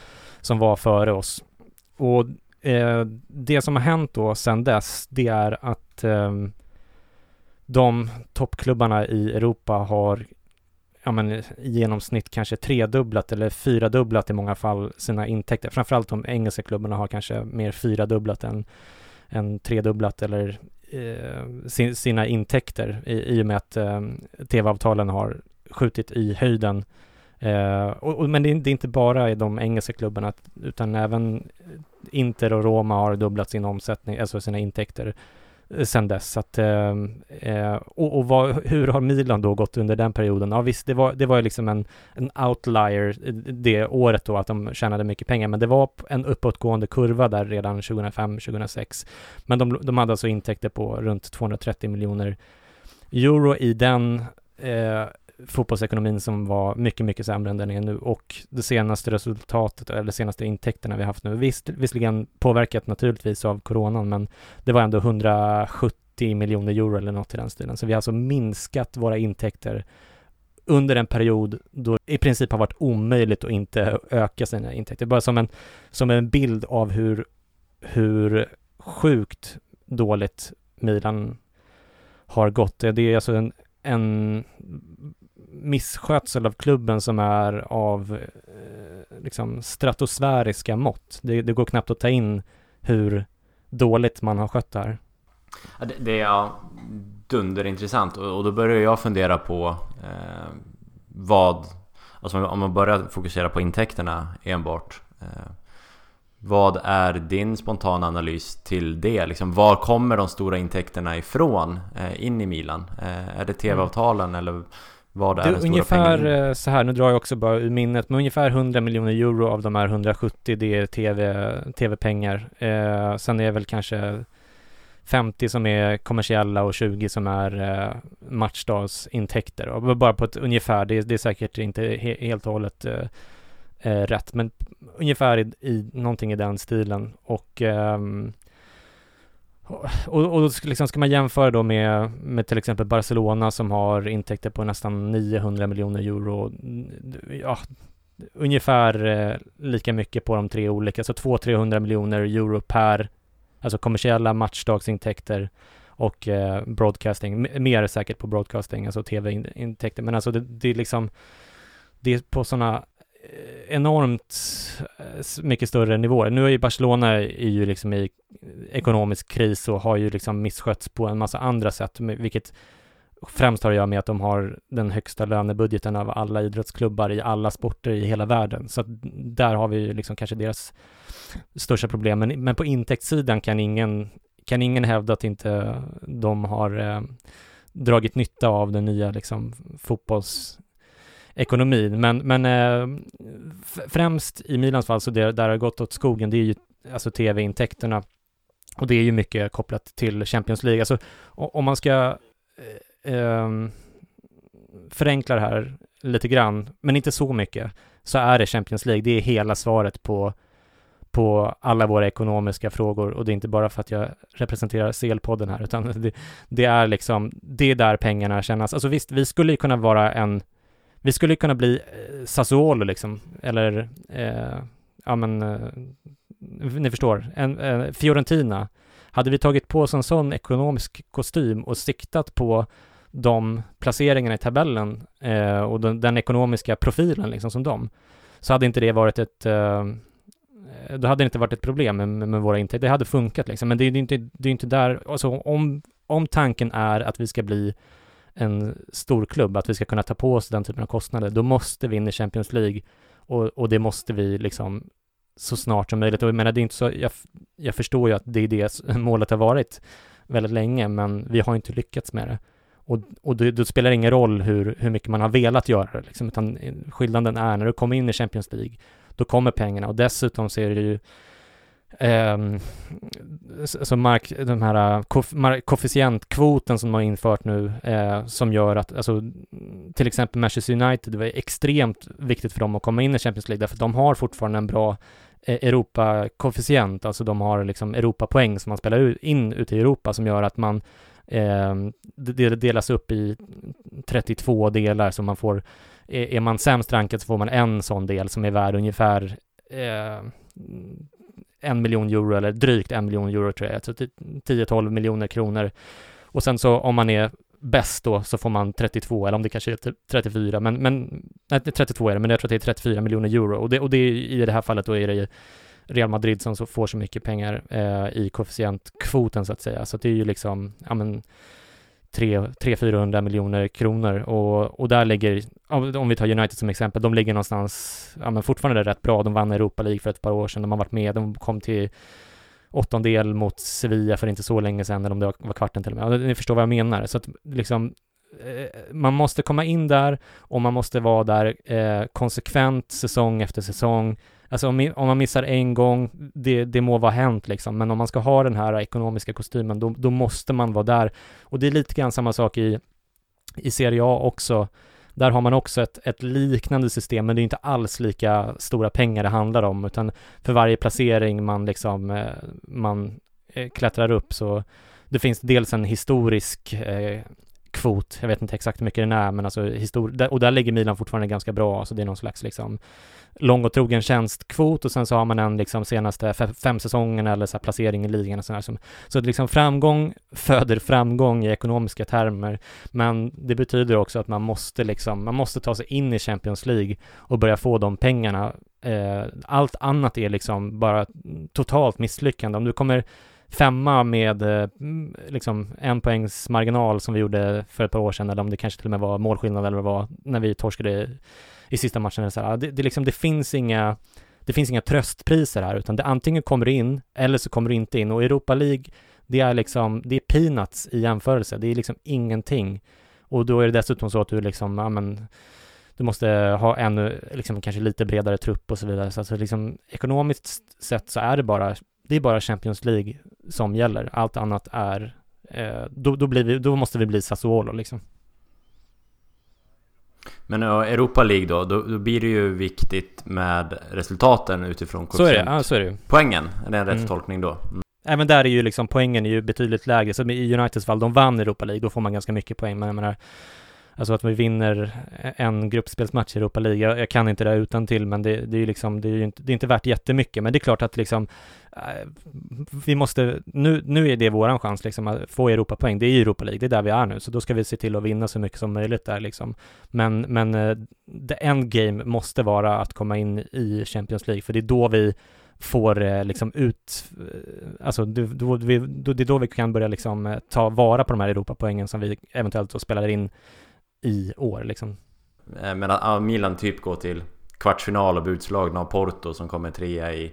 som var före oss. Och eh, det som har hänt då sedan dess, det är att eh, de toppklubbarna i Europa har ja, men, i genomsnitt kanske tredubblat eller fyradubblat i många fall sina intäkter. Framförallt de engelska klubbarna har kanske mer fyradubblat än, än tredubblat eller eh, sina intäkter i, i och med att eh, tv-avtalen har skjutit i höjden. Eh, och, och, men det är, det är, inte bara i de engelska klubbarna utan även Inter och Roma har dubblat sin omsättning, alltså sina intäkter eh, sen dess. Att, eh, eh, och, och vad, hur har Milan då gått under den perioden? Ja visst, det var, det var ju liksom en, en outlier eh, det året då att de tjänade mycket pengar, men det var en uppåtgående kurva där redan 2005-2006. Men de, de hade alltså intäkter på runt 230 miljoner euro i den eh, fotbollsekonomin som var mycket, mycket sämre än den är nu och det senaste resultatet, eller senaste intäkterna vi haft nu, visst, visserligen påverkat naturligtvis av coronan, men det var ändå 170 miljoner euro eller något i den stilen. Så vi har alltså minskat våra intäkter under en period då det i princip har varit omöjligt att inte öka sina intäkter. Bara som en, som en bild av hur, hur sjukt dåligt Milan har gått. Det är alltså en, en misskötsel av klubben som är av eh, liksom stratosfäriska mått. Det, det, går knappt att ta in hur dåligt man har skött det här. Ja, det, det är ja, dunderintressant och, och då börjar jag fundera på eh, vad... Alltså om man börjar fokusera på intäkterna enbart. Eh, vad är din spontana analys till det? Liksom, var kommer de stora intäkterna ifrån eh, in i Milan? Eh, är det tv-avtalen mm. eller vad är det, den ungefär pengen? Eh, så här, nu drar jag också bara ur minnet, men ungefär 100 miljoner euro av de här 170, det är TV, tv-pengar. Eh, sen är det väl kanske 50 som är kommersiella och 20 som är eh, matchdagsintäkter. Och bara på ett ungefär, det, det är säkert inte he, helt och hållet eh, eh, rätt, men ungefär i, i någonting i den stilen. Och ehm, och, och liksom ska man jämföra då med, med till exempel Barcelona som har intäkter på nästan 900 miljoner euro. Ja, ungefär eh, lika mycket på de tre olika, så 200-300 miljoner euro per, alltså kommersiella matchdagsintäkter och eh, broadcasting, mer säkert på broadcasting, alltså tv-intäkter, men alltså det, det är liksom, det är på sådana Eh, enormt eh, mycket större nivåer. Nu är ju Barcelona är ju liksom i ekonomisk kris och har ju liksom misskötts på en massa andra sätt, vilket främst har att göra med att de har den högsta lönebudgeten av alla idrottsklubbar i alla sporter i hela världen. Så att där har vi ju liksom kanske deras största problem. Men, men på intäktssidan kan ingen, kan ingen hävda att inte de har eh, dragit nytta av den nya liksom ekonomin, Men, men eh, främst i Milans fall så det där har gått åt skogen, det är ju alltså tv-intäkterna och det är ju mycket kopplat till Champions League. Alltså om man ska eh, eh, förenkla det här lite grann, men inte så mycket, så är det Champions League. Det är hela svaret på, på alla våra ekonomiska frågor och det är inte bara för att jag representerar CL-podden här, utan det, det, är liksom, det är där pengarna kännas. Alltså visst, vi skulle ju kunna vara en, vi skulle kunna bli eh, Sassuolo liksom, eller, eh, ja men, eh, ni förstår, en, eh, Fiorentina. Hade vi tagit på oss en sån ekonomisk kostym och siktat på de placeringarna i tabellen eh, och den, den, ekonomiska profilen liksom som dem, så hade inte det varit ett eh, då hade det inte varit ett problem med, med, våra intäkter. Det hade funkat liksom, men det är inte, det är inte där, alltså om, om tanken är att vi ska bli en stor klubb, att vi ska kunna ta på oss den typen av kostnader, då måste vi in i Champions League och, och det måste vi liksom så snart som möjligt. Och jag menar, det är inte så, jag, jag förstår ju att det är det målet har varit väldigt länge, men vi har inte lyckats med det. Och, och det, det, spelar ingen roll hur, hur mycket man har velat göra det, liksom, utan eh, skillnaden är när du kommer in i Champions League, då kommer pengarna och dessutom så är det ju eh, så mark, de här äh, kof, koefficientkvoten som de har infört nu eh, som gör att, alltså till exempel Manchester United, det var extremt viktigt för dem att komma in i Champions League därför att de har fortfarande en bra eh, Europa-koefficient, alltså de har liksom Europapoäng som man spelar in ute i Europa som gör att man Eh, det delas upp i 32 delar. Så man får, är man sämst rankad så får man en sån del som är värd ungefär eh, en miljon euro eller drygt en miljon euro tror jag, så 10-12 typ miljoner kronor. Och sen så om man är bäst då så får man 32 eller om det kanske är typ 34 men, men nej, 32 är det, men jag tror att det är 34 miljoner euro och det, och det i det här fallet då är det Real Madrid som så får så mycket pengar eh, i koefficientkvoten så att säga. Så det är ju liksom, ja men 300-400 miljoner kronor och, och där ligger, om vi tar United som exempel, de ligger någonstans, ja men fortfarande rätt bra. De vann Europa League för ett par år sedan, de har varit med, de kom till åttondel mot Sevilla för inte så länge sedan, eller om det var kvarten till och med. Ni förstår vad jag menar. Så att liksom, eh, man måste komma in där och man måste vara där eh, konsekvent säsong efter säsong Alltså om, om man missar en gång, det, det må vara hänt liksom, men om man ska ha den här ekonomiska kostymen, då, då måste man vara där. Och det är lite grann samma sak i, i Serie A också. Där har man också ett, ett liknande system, men det är inte alls lika stora pengar det handlar om, utan för varje placering man liksom, eh, man eh, klättrar upp så det finns dels en historisk eh, kvot, jag vet inte exakt hur mycket den är, men alltså histor- och där ligger Milan fortfarande ganska bra, så alltså det är någon slags liksom lång och trogen tjänstkvot och sen så har man en liksom senaste fem säsongerna eller så placering i ligan och sådär. Så att liksom framgång föder framgång i ekonomiska termer, men det betyder också att man måste liksom, man måste ta sig in i Champions League och börja få de pengarna. Eh, allt annat är liksom bara totalt misslyckande. Om du kommer femma med eh, liksom en poängs marginal som vi gjorde för ett par år sedan eller om det kanske till och med var målskillnad eller vad det var när vi torskade i sista matchen. Så här, det, det, liksom, det finns inga det finns inga tröstpriser här, utan det antingen kommer du in eller så kommer du inte in. Och Europa League, det är liksom, det är peanuts i jämförelse. Det är liksom ingenting. Och då är det dessutom så att du liksom, ja men, du måste ha ännu, liksom kanske lite bredare trupp och så vidare. Så alltså liksom ekonomiskt sett så är det bara, det är bara Champions League som gäller. Allt annat är, eh, då, då, blir vi, då måste vi bli Sassuolo liksom. Men Europa League då, då, då, blir det ju viktigt med resultaten utifrån så är det, ja, så är det poängen. Är det en rätt mm. tolkning då? Mm. Även där är ju liksom poängen är ju betydligt lägre. Så i Uniteds fall, de vann Europa League, då får man ganska mycket poäng. Men jag menar, Alltså att vi vinner en gruppspelsmatch i Europa League. Jag, jag kan inte det utan till men det, det är ju liksom, det är ju inte, det är inte värt jättemycket. Men det är klart att liksom, äh, vi måste, nu, nu är det våran chans liksom att få Europapoäng. Det är Europa League, det är där vi är nu. Så då ska vi se till att vinna så mycket som möjligt där liksom. Men, men äh, the end game måste vara att komma in i Champions League, för det är då vi får äh, liksom ut, alltså det, då, vi, då, det är då vi kan börja liksom ta vara på de här Europapoängen som vi eventuellt då spelar in i år liksom. Eh, men att Milan typ går till kvartsfinal och blir utslagna av Porto som kommer trea i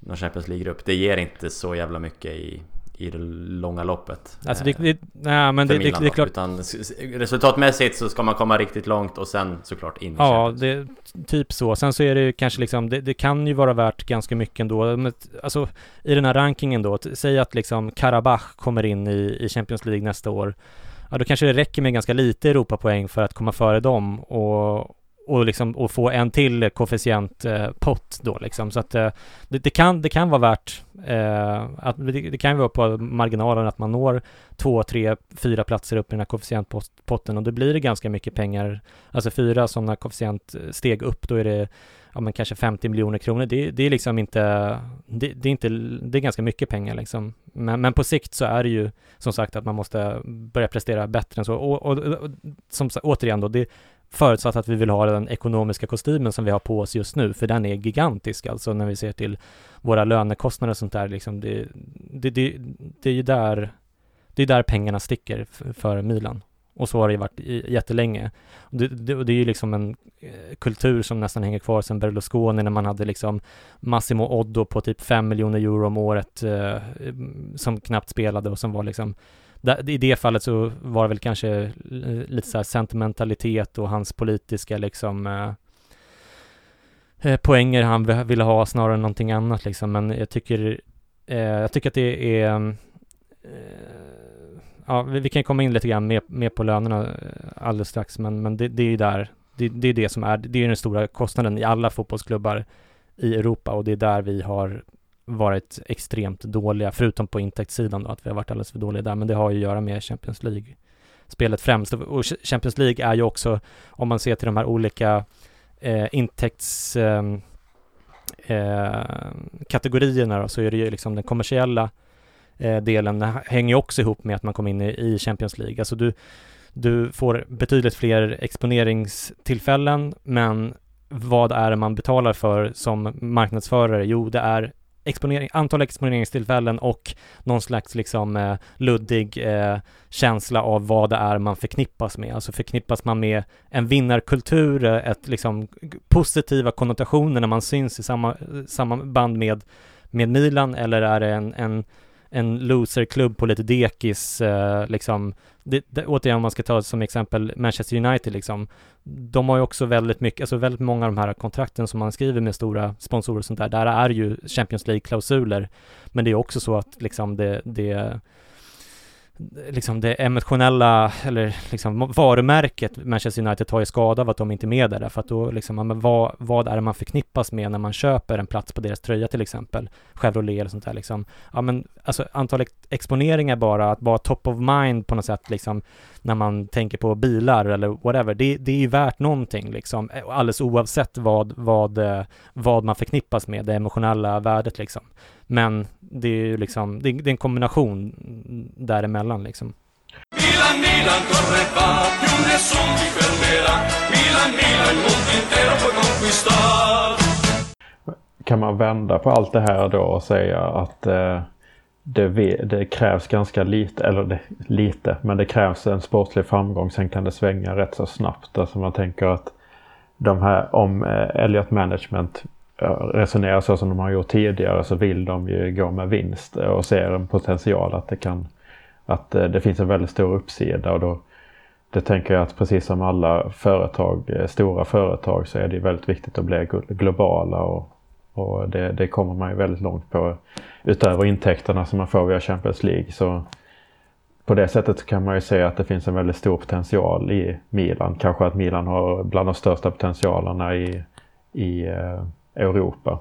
någon Champions League-grupp. Det ger inte så jävla mycket i, i det långa loppet. Alltså det, det, nej, men det, det, det, är klart. Utan resultatmässigt så ska man komma riktigt långt och sen såklart in i Ja, det, typ så. Sen så är det ju kanske liksom, det, det kan ju vara värt ganska mycket ändå. Alltså i den här rankingen då, säg att liksom Karabach kommer in i, i Champions League nästa år. Ja, då kanske det räcker med ganska lite Europapoäng för att komma före dem och, och, liksom, och få en till koefficient eh, pott då liksom. Så att eh, det, det, kan, det kan vara värt eh, att det, det, kan vara på marginalen att man når två, tre, fyra platser upp i den här koefficientpotten och då blir det ganska mycket pengar. Alltså fyra sådana koefficient eh, steg upp, då är det ja men kanske 50 miljoner kronor. Det, det är liksom inte, det, det, är inte, det är ganska mycket pengar liksom. Men, men på sikt så är det ju som sagt att man måste börja prestera bättre än så. Och, och, och som återigen då, det, Förutsatt att vi vill ha den ekonomiska kostymen som vi har på oss just nu, för den är gigantisk alltså när vi ser till våra lönekostnader och sånt där liksom. Det, det, det, det är ju där, det är där pengarna sticker för Milan. Och så har det varit jättelänge. Det, det, det är ju liksom en eh, kultur som nästan hänger kvar sedan Berlusconi när man hade liksom Massimo Oddo på typ 5 miljoner euro om året eh, mm, som knappt spelade och som var liksom i det fallet så var det väl kanske eh, lite så sentimentalitet och hans politiska liksom eh, eh poänger han ville ha snarare än någonting annat liksom. Men jag tycker, eh, jag tycker att det är eh, ja, vi, vi, kan komma in lite grann mer, mer på lönerna eh, alldeles strax, men, men det, det är ju där, det, det, är det som är, det är den stora kostnaden i alla fotbollsklubbar i Europa och det är där vi har varit extremt dåliga, förutom på intäktssidan då, att vi har varit alldeles för dåliga där, men det har ju att göra med Champions League-spelet främst. Och Champions League är ju också, om man ser till de här olika eh, intäktskategorierna Eh, eh, då, så är det ju liksom den kommersiella eh, Eh, delen hänger ju också ihop med att man kom in i, Champions League. Alltså du, du får betydligt fler exponeringstillfällen, men vad är det man betalar för som marknadsförare? Jo, det är exponering, antal exponeringstillfällen och någon slags liksom eh, luddig eh, känsla av vad det är man förknippas med. Alltså förknippas man med en vinnarkultur, ett liksom positiva konnotationer när man syns i samma, eh, samma band med, med Milan eller är det en, en en loserklubb på lite dekis, eh, liksom. Det, det, återigen om man ska ta som exempel Manchester United liksom. De har ju också väldigt mycket, alltså väldigt många av de här kontrakten som man skriver med stora sponsorer och sånt där, där är ju Champions League-klausuler. Men det är också så att liksom det, det liksom det emotionella, eller liksom varumärket Manchester United tar ju skada av att de inte är med där, för att då liksom, men vad, vad är det man förknippas med när man köper en plats på deras tröja till exempel? Chevrolet eller sånt där liksom. Ja men alltså antalet exponeringar bara, att vara top of mind på något sätt liksom, när man tänker på bilar eller whatever, det, det är ju värt någonting liksom, eh, alldeles oavsett vad, vad, eh, vad man förknippas med, det emotionella värdet liksom. Men det är ju liksom, det är, det är en kombination däremellan liksom. Milan, Milan, corre va, più nessun ti fermerà. Milan, Milan, mondo intero puoi conquistar. Kan man vända på allt det här då och säga att eh, det, det, krävs ganska lite, eller det, lite, men det krävs en sportslig framgång. Sen kan det svänga rätt så snabbt. Alltså man tänker att de här, om eh, Elliot Management Eh, resonerar så som de har gjort tidigare så vill de ju gå med vinst eh, och ser en potential att det kan att eh, det finns en väldigt stor uppsida och då det tänker jag att precis som alla företag, stora företag så är det väldigt viktigt att bli globala och, och det, det kommer man ju väldigt långt på utöver intäkterna som man får via Champions League. Så på det sättet kan man ju säga att det finns en väldigt stor potential i Milan. Kanske att Milan har bland de största potentialerna i, i eh, Europa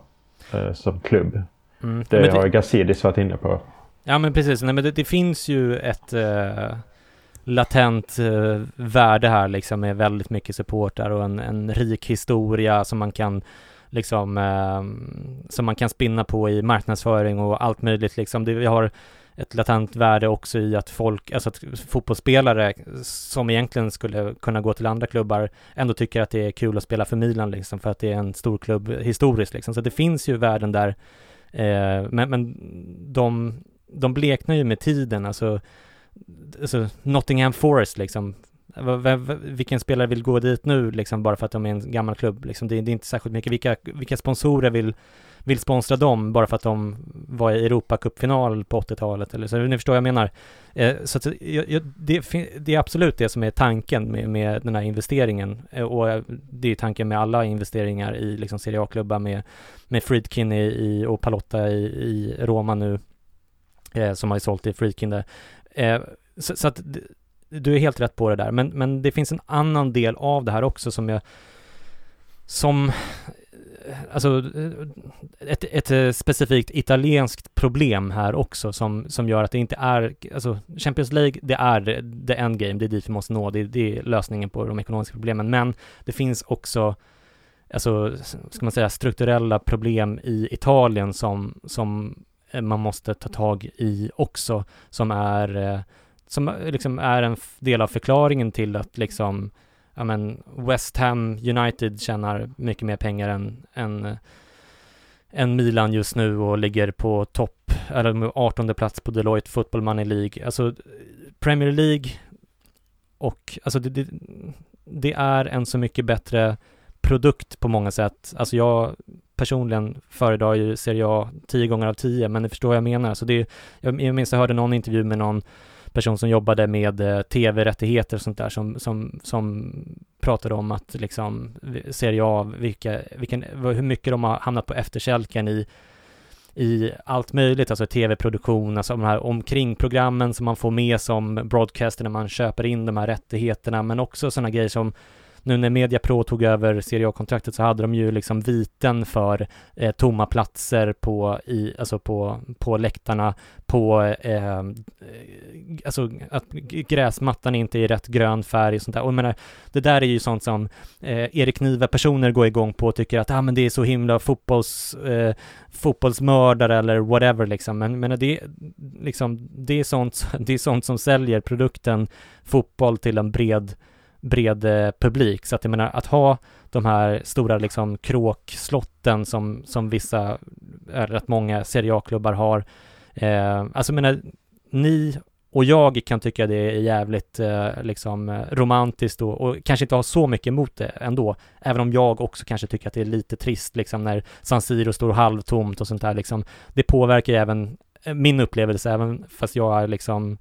eh, som klubb. Mm. Det, det har Gazidis varit inne på. Ja men precis, nej men det, det finns ju ett eh, latent eh, värde här liksom med väldigt mycket supportar och en, en rik historia som man kan liksom eh, som man kan spinna på i marknadsföring och allt möjligt liksom. Det, vi har ett latent värde också i att folk, alltså att fotbollsspelare som egentligen skulle kunna gå till andra klubbar ändå tycker att det är kul att spela för Milan liksom för att det är en stor klubb historiskt liksom. Så det finns ju värden där. Eh, men, men de, de bleknar ju med tiden, alltså, alltså Nottingham Forest liksom. Vilken spelare vill gå dit nu liksom bara för att de är en gammal klubb liksom? Det, det är inte särskilt mycket. Vilka, vilka sponsorer vill vill sponsra dem bara för att de var i Europacupfinal på 80-talet eller så, ni förstår vad jag menar. Eh, så att, eh, jag, jag, det, det, är absolut det som är tanken med, med den här investeringen eh, och eh, det är tanken med alla investeringar i liksom Serie A-klubbar med, med Friedkin i, i, och Palotta i, i Roma nu eh, som har sålt i Friedkin där. Eh, så, så, att du är helt rätt på det där, men, men det finns en annan del av det här också som jag som alltså ett, ett eh, specifikt italienskt problem här också som, som gör att det inte är, alltså Champions League, det är the endgame, det är dit vi måste nå, det, det är lösningen på de ekonomiska problemen, men det finns också alltså, ska man säga, strukturella problem i Italien som, som eh, man måste ta tag i också, som är, eh, som liksom är en del av förklaringen till att liksom ja men West Ham United tjänar mycket mer pengar än, än, eh, än Milan just nu och ligger på topp, eller 18 plats på Deloitte Football Money League. Alltså Premier League och alltså det, det, det är en så mycket bättre produkt på många sätt. Alltså jag personligen föredrar ju Serie A tio gånger av tio, men ni förstår vad jag menar. Alltså det, jag, jag minns jag hörde någon intervju med någon person som jobbade med eh, tv-rättigheter och sånt där som, som, som pratade om att liksom Serie av vilka, vilken, hur mycket de har hamnat på efterkälken i i allt möjligt, alltså tv-produktion, alltså de här omkringprogrammen som man får med som broadcaster när man köper in de här rättigheterna, men också sådana grejer som nu när Media Pro tog över Serie A-kontraktet så hade de ju liksom viten för eh, tomma platser på, i, alltså på, på läktarna, på eh, alltså att gräsmattan inte är i rätt grön färg och sånt där. Och jag menar, det där är ju sånt som eh, Erik Niva-personer går igång på och tycker att ah, men det är så himla fotbolls, eh, fotbollsmördare eller whatever liksom. Men, men det, liksom, det, är sånt, det är sånt som säljer produkten fotboll till en bred bred eh, publik. Så att jag menar att ha de här stora liksom kråkslotten som, som vissa, eller rätt många Serie A-klubbar har. Eh, alltså jag menar, ni och jag kan tycka det är jävligt eh, liksom romantiskt och, och, kanske inte ha så mycket emot det ändå. Även om jag också kanske tycker att det är lite trist liksom när San Siro står halvtomt och sånt där liksom. Det påverkar ju även eh, min upplevelse, även fast jag är liksom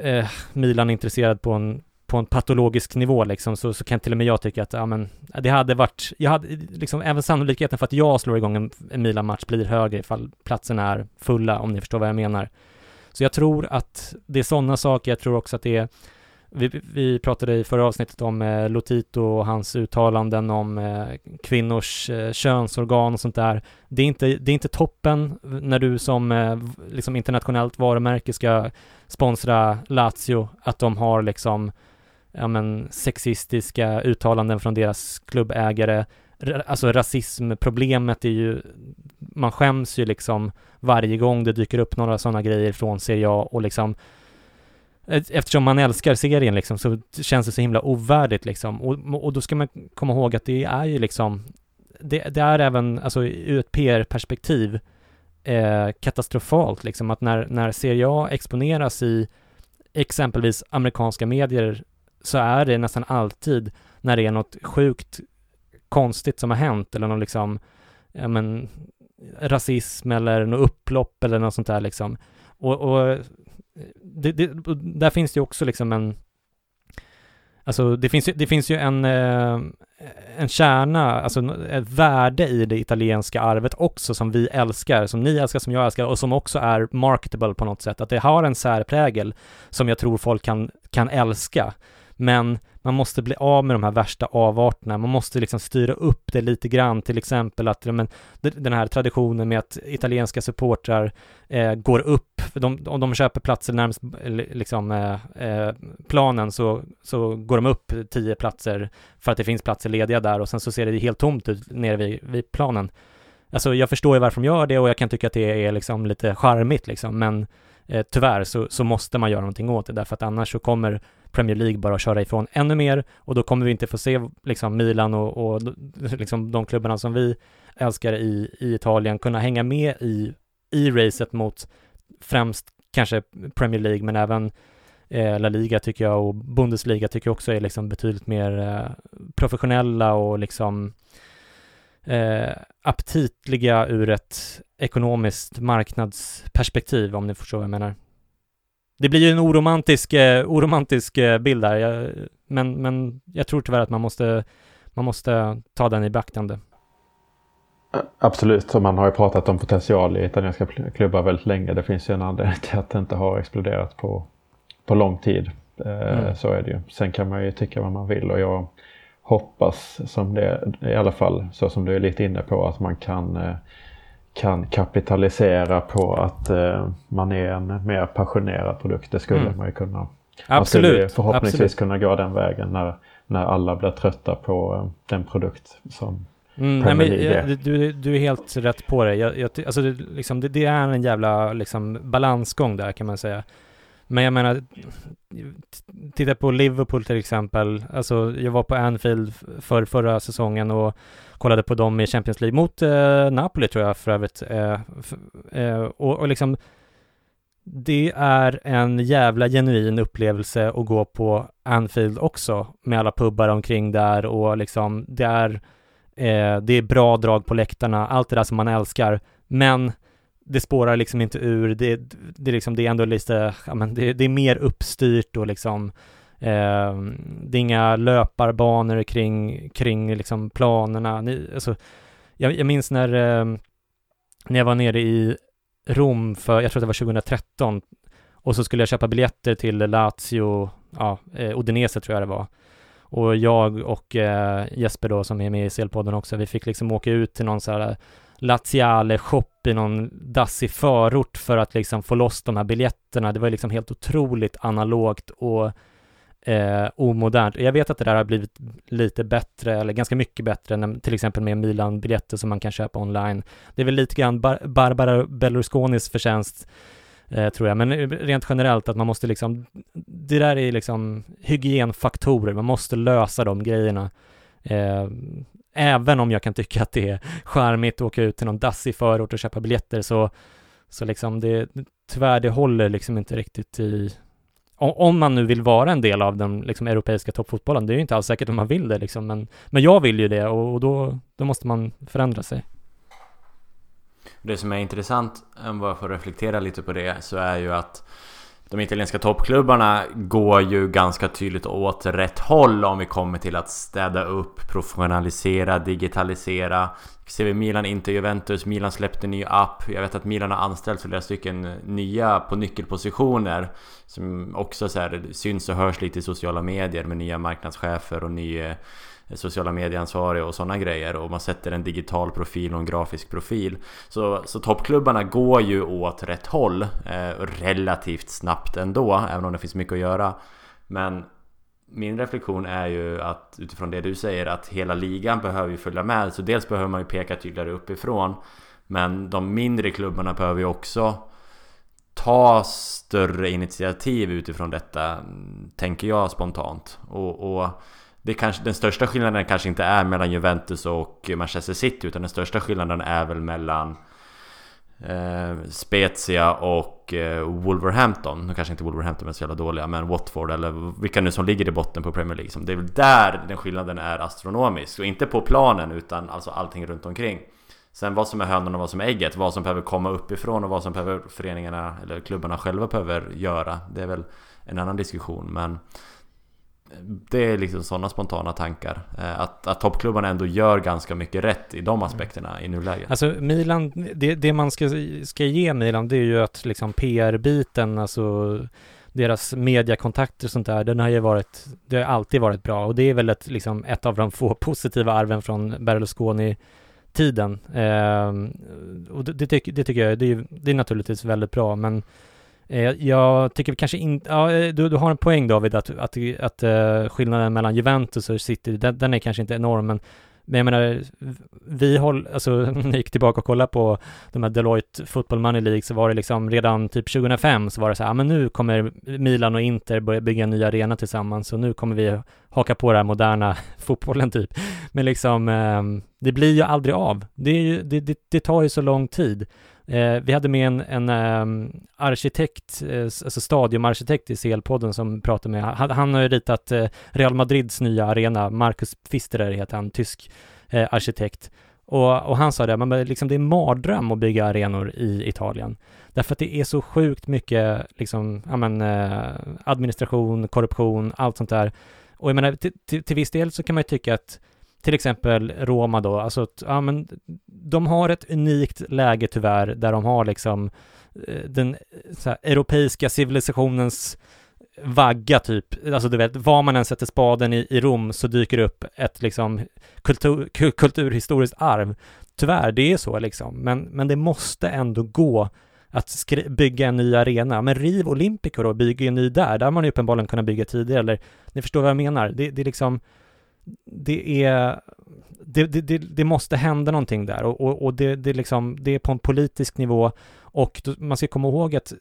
eh, Milan intresserad på en på en patologisk nivå liksom, så, så kan till och med jag tycka att, ja men, det hade varit, jag hade, liksom, även sannolikheten för att jag slår igång en, en Milan-match blir högre ifall platserna är fulla, om ni förstår vad jag menar. Så jag tror att det är sådana saker, jag tror också att det är, vi, vi pratade i förra avsnittet om eh, Lotito och hans uttalanden om eh, kvinnors eh, könsorgan och sånt där. Det är, inte, det är inte toppen när du som eh, liksom internationellt varumärke ska sponsra Lazio, att de har liksom ja men, sexistiska uttalanden från deras klubbägare. Alltså rasismproblemet är ju, man skäms ju liksom varje gång det dyker upp några sådana grejer från Serie A och liksom Eftersom man älskar serien liksom så känns det så himla ovärdigt liksom och, och då ska man komma ihåg att det är ju liksom det, det är även, alltså ur ett PR-perspektiv eh, katastrofalt liksom att när, när Serie A exponeras i exempelvis amerikanska medier så är det nästan alltid när det är något sjukt konstigt som har hänt eller någon liksom, ja men, rasism eller något upplopp eller något sånt där liksom. Och, och det, det, där finns det ju också liksom en, alltså det finns, det finns ju en, eh, en kärna, alltså ett värde i det italienska arvet också som vi älskar, som ni älskar, som jag älskar och som också är marketable på något sätt. Att det har en särprägel som jag tror folk kan, kan älska. Men man måste bli av med de här värsta avarterna. Man måste liksom styra upp det lite grann, till exempel att men, den här traditionen med att italienska supportrar eh, går upp, de, om de köper platser närmast eh, liksom, eh, eh, planen så, så går de upp tio platser för att det finns platser lediga där och sen så ser det helt tomt ut nere vid, vid planen. Alltså jag förstår ju varför de gör det och jag kan tycka att det är liksom lite charmigt liksom, men eh, tyvärr så, så måste man göra någonting åt det därför att annars så kommer Premier League bara köra ifrån ännu mer och då kommer vi inte få se liksom Milan och, och liksom de klubbarna som vi älskar i, i Italien kunna hänga med i, i racet mot främst kanske Premier League men även eh, La Liga tycker jag och Bundesliga tycker jag också är liksom betydligt mer eh, professionella och liksom eh, aptitliga ur ett ekonomiskt marknadsperspektiv, om ni förstår vad jag menar. Det blir ju en oromantisk, eh, oromantisk eh, bild där, jag, men, men jag tror tyvärr att man måste, man måste ta den i beaktande. Absolut, och man har ju pratat om potential i italienska klubbar väldigt länge. Det finns ju en anledning till att det inte har exploderat på, på lång tid. Eh, mm. Så är det ju. Sen kan man ju tycka vad man vill och jag hoppas som det i alla fall så som du är lite inne på att man kan eh, kan kapitalisera på att uh, man är en mer passionerad produkt. Det skulle mm. man ju kunna. Absolut. Man skulle förhoppningsvis Absolut. kunna gå den vägen när, när alla blir trötta på uh, den produkt som Mm, nej, men, jag, du, du är helt rätt på det. Jag, jag, alltså, det, liksom, det, det, är en jävla liksom, balansgång där kan man säga. Men jag menar, titta på Liverpool till exempel. Alltså, jag var på Anfield för förra säsongen och kollade på dem i Champions League mot eh, Napoli tror jag för övrigt. Eh, eh, och, och liksom, det är en jävla genuin upplevelse att gå på Anfield också med alla pubbar omkring där och liksom det är, eh, det är bra drag på läktarna, allt det där som man älskar. Men det spårar liksom inte ur, det, det, liksom, det är ändå lite, ja men det, det är mer uppstyrt och liksom eh, det är inga löparbanor kring, kring liksom planerna. Ni, alltså, jag, jag minns när, eh, när jag var nere i Rom för, jag tror det var 2013, och så skulle jag köpa biljetter till Lazio, ja, eh, Odinese tror jag det var. Och jag och eh, Jesper då som är med i Selpodden också, vi fick liksom åka ut till någon så här eh, Laziale shop i någon dassig förort för att liksom få loss de här biljetterna. Det var liksom helt otroligt analogt och eh, omodernt. Jag vet att det där har blivit lite bättre, eller ganska mycket bättre, när, till exempel med Milan-biljetter som man kan köpa online. Det är väl lite grann Bar Barbara Berlusconis förtjänst, eh, tror jag, men eh, rent generellt att man måste liksom, det där är liksom hygienfaktorer, man måste lösa de grejerna. Eh, även om jag kan tycka att det är charmigt att åka ut till någon dassig förort och köpa biljetter så, så liksom det, tyvärr det håller liksom inte riktigt i, om man nu vill vara en del av den liksom, europeiska toppfotbollen, det är ju inte alls säkert om man vill det liksom, men, men jag vill ju det och, och då, då måste man förändra sig. Det som är intressant, om jag får reflektera lite på det, så är ju att de italienska toppklubbarna går ju ganska tydligt åt rätt håll om vi kommer till att städa upp, professionalisera, digitalisera. Ser vi Milan, inte Juventus. Milan släppte en ny app. Jag vet att Milan har anställt flera stycken nya på nyckelpositioner. Som också så här, syns och hörs lite i sociala medier med nya marknadschefer och nya eh, sociala medieansvariga och sådana grejer och man sätter en digital profil och en grafisk profil. Så, så toppklubbarna går ju åt rätt håll eh, relativt snabbt ändå, även om det finns mycket att göra. Men min reflektion är ju att utifrån det du säger att hela ligan behöver ju följa med. Så dels behöver man ju peka tydligare uppifrån. Men de mindre klubbarna behöver ju också ta större initiativ utifrån detta, tänker jag spontant. Och, och det kanske, den största skillnaden kanske inte är mellan Juventus och Manchester City utan den största skillnaden är väl mellan eh, Spezia och eh, Wolverhampton. Nu kanske inte Wolverhampton är så jävla dåliga men Watford eller vilka nu som ligger i botten på Premier League. Det är väl där den skillnaden är astronomisk och inte på planen utan alltså allting runt omkring. Sen vad som är hönan och vad som är ägget, vad som behöver komma uppifrån och vad som behöver föreningarna eller klubbarna själva behöver göra. Det är väl en annan diskussion men det är liksom sådana spontana tankar. Eh, att, att toppklubbarna ändå gör ganska mycket rätt i de mm. aspekterna i nuläget. Alltså Milan, det, det man ska, ska ge Milan det är ju att liksom PR-biten, alltså deras mediakontakter och sånt där, den har ju varit, det har alltid varit bra och det är väl ett, liksom, ett av de få positiva arven från Berlusconi-tiden. Eh, och det, det, tycker, det tycker jag, det är, det är naturligtvis väldigt bra, men Eh, jag tycker kanske inte, ja, eh, du, du har en poäng David, att, att, att uh, skillnaden mellan Juventus och City, den, den, är kanske inte enorm, men, men jag menar, vi håller, alltså när jag gick tillbaka och kollade på de här Deloitte Football Money League så var det liksom redan typ 2005 så var det så här, ja men nu kommer Milan och Inter börja bygga en ny arena tillsammans och nu kommer vi haka på den här moderna fotbollen typ. Men liksom, eh, det blir ju aldrig av. Det, är ju, det, det, det tar ju så lång tid. Eh, vi hade med en, en um, arkitekt, eh, alltså stadiumarkitekt i CL-podden som pratade med, han, han har ju ritat eh, Real Madrids nya arena, Marcus Pfisterer heter han, tysk eh, arkitekt. Och, och han sa det, men liksom det är mardröm att bygga arenor i Italien. Därför att det är så sjukt mycket liksom, ja men, eh, administration, korruption, allt sånt där. Och jag menar, till, till, till viss del så kan man ju tycka att till exempel Roma då, alltså ja men de har ett unikt läge tyvärr där de har liksom eh, den eh, den här, europeiska civilisationens vagga typ, alltså du vet, var man än sätter spaden i, i Rom så dyker det upp ett liksom kultur, kulturhistoriskt arv. Tyvärr, det är så liksom, men, men det måste ändå gå att bygga en ny arena. Men riv Olympico då, bygger en ny där, där har man ju uppenbarligen kunnat bygga tidigare, eller ni förstår vad jag menar. Det, det är liksom, det är, det, det, det, måste hända någonting där och, och, och det, det, liksom, det är på en politisk nivå och man ska komma ihåg att eh,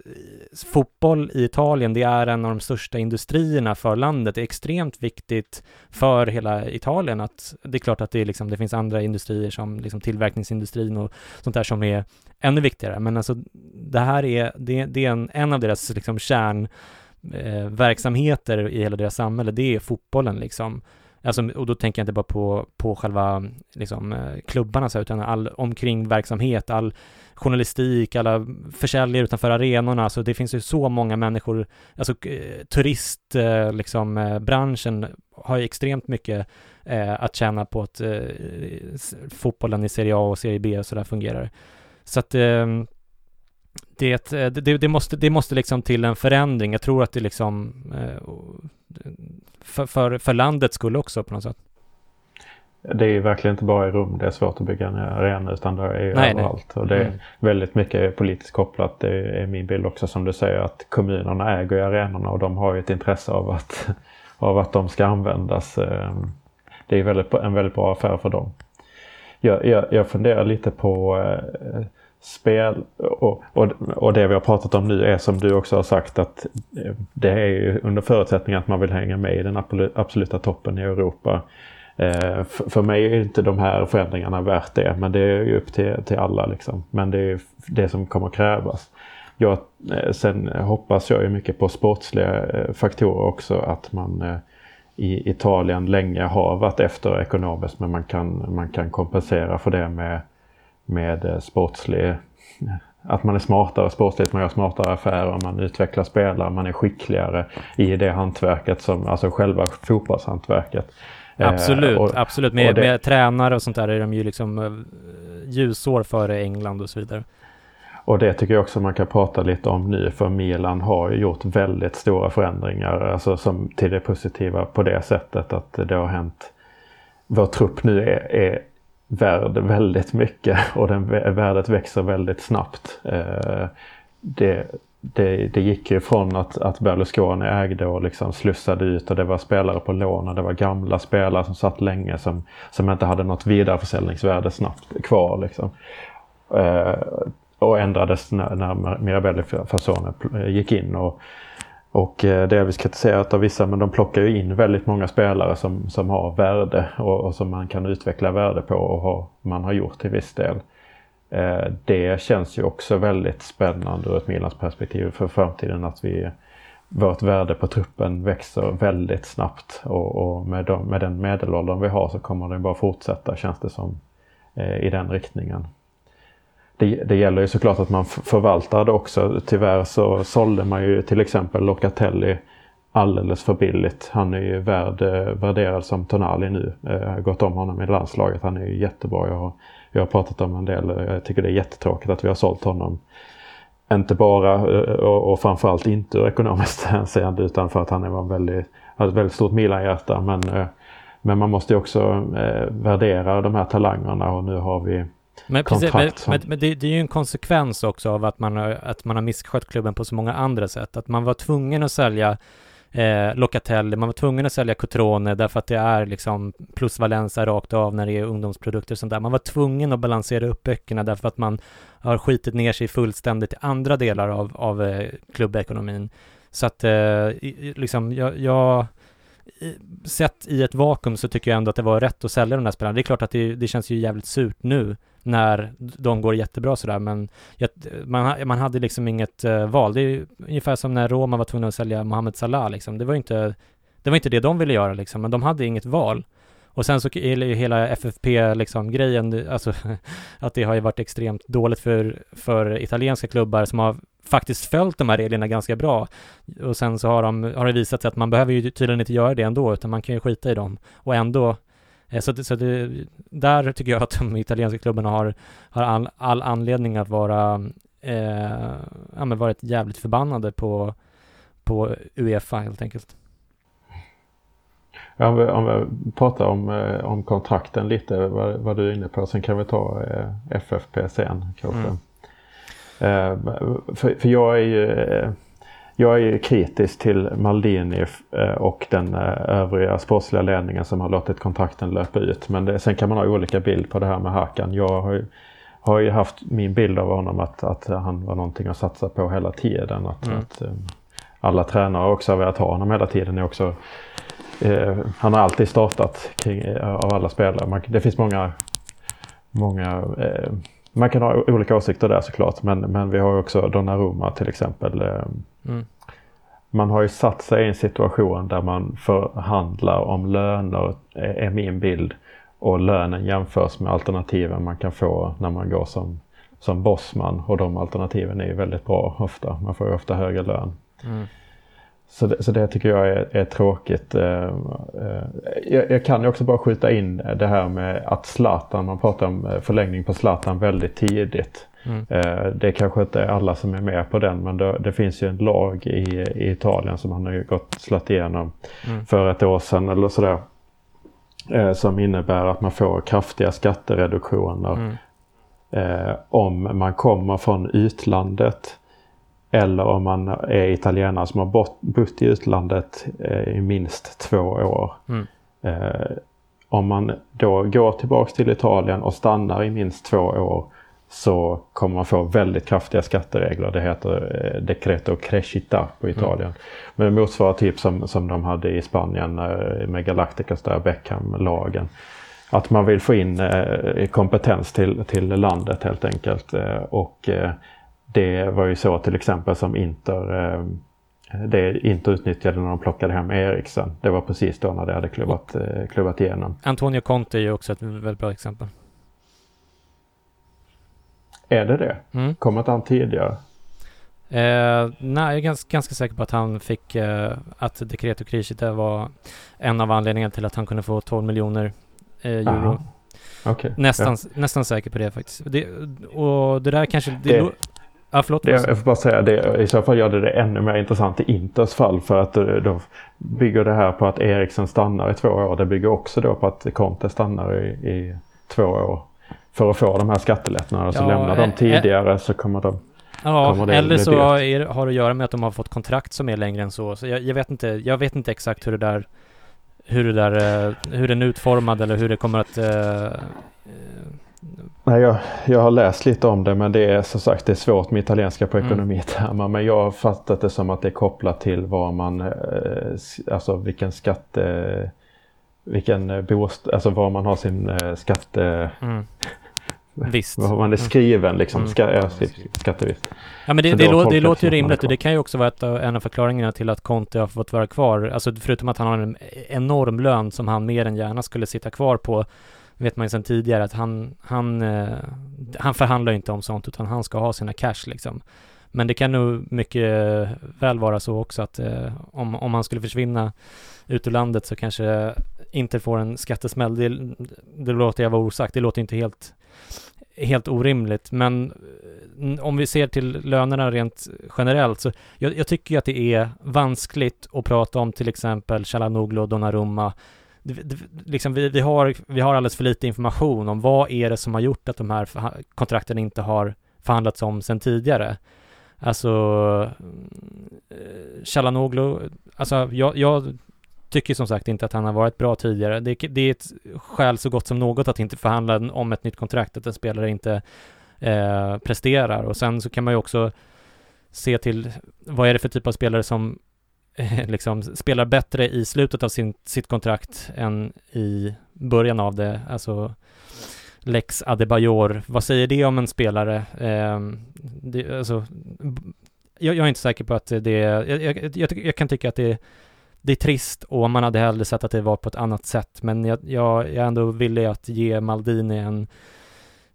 fotboll i Italien, det är en av de största industrierna för landet. Det är extremt viktigt för hela Italien att det är klart att det, är liksom, det finns andra industrier som liksom tillverkningsindustrin och sånt där som är ännu viktigare. Men alltså det här är, det, det är en, en av deras liksom kärnverksamheter eh, i hela deras samhälle. Det är fotbollen liksom. Alltså, och då tänker jag inte bara på, på själva liksom, eh, klubbarna, så, utan all omkringverksamhet, all journalistik, alla försäljare utanför arenorna. Alltså, det finns ju så många människor, alltså eh, turistbranschen eh, liksom, branschen har ju extremt mycket eh, att tjäna på att eh, fotbollen i Serie A och Serie B och sådär fungerar. Så att eh, det, det, det, måste, det måste liksom till en förändring. Jag tror att det liksom för, för, för landet skulle också på något sätt. Det är ju verkligen inte bara i Rom det är svårt att bygga en arena utan det är nej, överallt. Nej. Och det är mm. väldigt mycket politiskt kopplat. Det är min bild också som du säger att kommunerna äger arenorna och de har ju ett intresse av att, av att de ska användas. Ehm, det är väldigt, en väldigt bra affär för dem. Jag, jag, jag funderar lite på eh, spel och, och, och det vi har pratat om nu är som du också har sagt att eh, det är ju under förutsättning att man vill hänga med i den absoluta toppen i Europa. Eh, för mig är inte de här förändringarna värt det, men det är ju upp till, till alla. Liksom. Men det är det som kommer krävas. Jag, eh, sen hoppas jag ju mycket på sportsliga eh, faktorer också. Att man eh, i Italien länge har varit efter ekonomiskt men man kan, man kan kompensera för det med, med sportslig att man är smartare sportsligt, man gör smartare affärer, man utvecklar spelare, man är skickligare i det hantverket som, alltså själva fotbollshantverket. Absolut, och, absolut. Med, det, med tränare och sånt där är de ju liksom uh, ljusår före England och så vidare. Och det tycker jag också man kan prata lite om nu för Milan har ju gjort väldigt stora förändringar alltså som till det positiva på det sättet att det har hänt. Vår trupp nu är, är värd väldigt mycket och den värdet växer väldigt snabbt. Eh, det, det, det gick ju från att, att Berlusconi ägde och liksom slussade ut och det var spelare på lån och det var gamla spelare som satt länge som, som inte hade något vidareförsäljningsvärde snabbt kvar. Liksom. Eh, och ändrades när, när Mirabelli Fasone gick in. Och, och eh, delvis kritiserat av vissa men de plockar ju in väldigt många spelare som, som har värde och, och som man kan utveckla värde på och har, man har gjort till viss del. Eh, det känns ju också väldigt spännande ur ett Milans perspektiv för framtiden att vi vårt värde på truppen växer väldigt snabbt och, och med, de, med den medelåldern vi har så kommer det bara fortsätta känns det som eh, i den riktningen. Det, det, gäller ju såklart att man förvaltar det också. Tyvärr så sålde man ju till exempel Locatelli alldeles för billigt. Han är ju värd, eh, värderad som Tonali nu. Eh, jag har gått om honom i landslaget. Han är ju jättebra. Jag har jag har pratat om en del. Eh, jag tycker det är jättetråkigt att vi har sålt honom. Inte bara eh, och, och framförallt inte ur ekonomiskt hänseende utan för att han var väldigt, hade ett väldigt stort Milan-hjärta. Men, eh, men man måste ju också eh, värdera de här talangerna och nu har vi men, precis, men, som... men, det, det, är ju en konsekvens också av att man, har, att man har misskött klubben på så många andra sätt. Att man var tvungen att sälja eh, Locatelli, man var tvungen att sälja Cotrone därför att det är liksom plusvalensa rakt av när det är ungdomsprodukter och sånt där. Man var tvungen att balansera upp böckerna därför att man har skitit ner sig fullständigt i andra delar av, av eh, klubbekonomin. Så att eh, liksom, jag, jag sett i ett vakuum så tycker jag ändå att det var rätt att sälja de där spelarna. Det är klart att det, det känns ju jävligt surt nu när de går jättebra sådär, men man, man hade liksom inget eh, val. Det är ju ungefär som när Roma var tvungna att sälja Mohamed Salah liksom. Det var inte det, var inte det de ville göra liksom, men de hade inget val. Och sen så är ju hela FFP liksom grejen, alltså att det har ju varit extremt dåligt för, för italienska klubbar som har faktiskt följt de här reglerna ganska bra. Och sen så har, de, har det visat sig att man behöver ju tydligen inte göra det ändå, utan man kan ju skita i dem. Och ändå eh, så, så det, där tycker jag att de italienska klubbarna har, har all, all anledning att vara, eh, ja men varit jävligt förbannade på, på Uefa helt enkelt. Ja, om, vi, om vi pratar om, eh, om kontrakten lite, vad, vad, du är inne på. Sen kan vi ta eh, FFP sen kanske. Mm. Eh, för, för jag är ju jag är kritisk till Maldini och den övriga sportsliga ledningen som har låtit kontrakten löpa ut. Men det, sen kan man ha olika bild på det här med Hakan. Jag har ju, har ju haft min bild av honom att, att han var någonting att satsa på hela tiden. Att, mm. att alla tränare också har velat ha honom hela tiden. Är också Eh, han har alltid startat kring, eh, av alla spelare. Man, det finns många, många eh, man kan ha olika åsikter där såklart men, men vi har också Donnarumma till exempel. Eh, mm. Man har ju satt sig i en situation där man förhandlar om löner, är min bild. Och lönen jämförs med alternativen man kan få när man går som, som bossman. Och de alternativen är ju väldigt bra ofta. Man får ju ofta högre lön. Mm. Så det, så det tycker jag är, är tråkigt. Eh, eh, jag, jag, kan ju också bara skjuta in det här med att Zlatan, man pratar om eh, förlängning på Zlatan väldigt tidigt. Mm. Det är kanske inte alla som är med på den men det, det finns ju en lag i, i, Italien som han har gått slått igenom mm. för ett år sedan eller sådär. Som innebär att man får kraftiga skattereduktioner mm. om man kommer från utlandet eller om man är italienare som har bott i utlandet eh, i minst två år. Mm. Eh, om man då går tillbaks till Italien och stannar i minst två år så kommer man få väldigt kraftiga skatteregler. Det heter eh, decreto crescita på mm. Italien. Mm. Men det motsvarar typ som, som de hade i Spanien eh, med Galacticos där, Beckham-lagen. Att man vill få in eh, kompetens till, till landet helt enkelt. Eh, och det var ju så till exempel som Inter eh, det inte utnyttjade när de plockade hem Eriksen. Det var precis då när det hade klubbat, eh, klubbat igenom. Antonio Conte är ju också ett väldigt bra exempel. Är det det? Mm. Kommer inte han tidigare? Eh, nej, jag är ganska, ganska, säker på att han fick, eh, att Decreto Criscite var en av anledningarna till att han kunde få 12 miljoner eh, euro. Okay. Nästan, ja. nästan säker på det faktiskt. Det, och det där kanske... Det, det, Ja, förlåt. Det, jag får bara säga det. I så fall gör det det ännu mer intressant i Inters fall. För att eh, då bygger det här på att Eriksen stannar i två år. Det bygger också då på att Conte stannar i, i två år. För att få de här skattelättnaderna. Så ja, lämnar de tidigare så kommer de Ja, kommer eller så är, har det att göra med att de har fått kontrakt som är längre än så. Så jag, jag, vet, inte, jag vet inte exakt hur det där hur det där, eh, hur den är utformad eller hur det kommer att uh, Nej, jag, jag har läst lite om det men det är som sagt det är svårt med italienska på ekonomitermer. Mm. Men jag har fattat det som att det är kopplat till vad man, eh, alltså vilken skatte, vilken eh, bost, alltså var man har sin eh, skatte... Mm. Visst. Var man är mm. skriven liksom, mm. ska, ja, skattevisst. Ja men det, det, lå, det låter ju rimligt och det kan ju också vara ett, en av förklaringarna till att Conte har fått vara kvar. Alltså förutom att han har en enorm lön som han mer än gärna skulle sitta kvar på vet man ju sedan tidigare att han, han, eh, han förhandlar inte om sånt utan han ska ha sina cash liksom. Men det kan nog mycket väl vara så också att eh, om, om han skulle försvinna ut ur landet så kanske inte får en skattesmäll. Det, det låter jag vara osagt. Det låter inte helt, helt orimligt. Men eh, om vi ser till lönerna rent generellt så jag, jag tycker att det är vanskligt att prata om till exempel Chalanoglu och Donnarumma liksom vi, vi, har, vi har alldeles för lite information om vad är det som har gjort att de här kontrakten inte har förhandlats om sedan tidigare. Alltså, eh, Chalanoglu, alltså jag, jag tycker som sagt inte att han har varit bra tidigare. Det, det, är ett skäl så gott som något att inte förhandla om ett nytt kontrakt, att en spelare inte eh, presterar. Och sen så kan man ju också se till vad är det för typ av spelare som liksom spelar bättre i slutet av sin, sitt kontrakt än i början av det. Alltså Lex Adebayor, vad säger det om en spelare? Eh, det, alltså, jag, jag, är inte säker på att det är, jag, jag, jag, jag, kan tycka att det det är trist och man hade hellre sett att det var på ett annat sätt, men jag, jag, jag ändå ville att ge Maldini en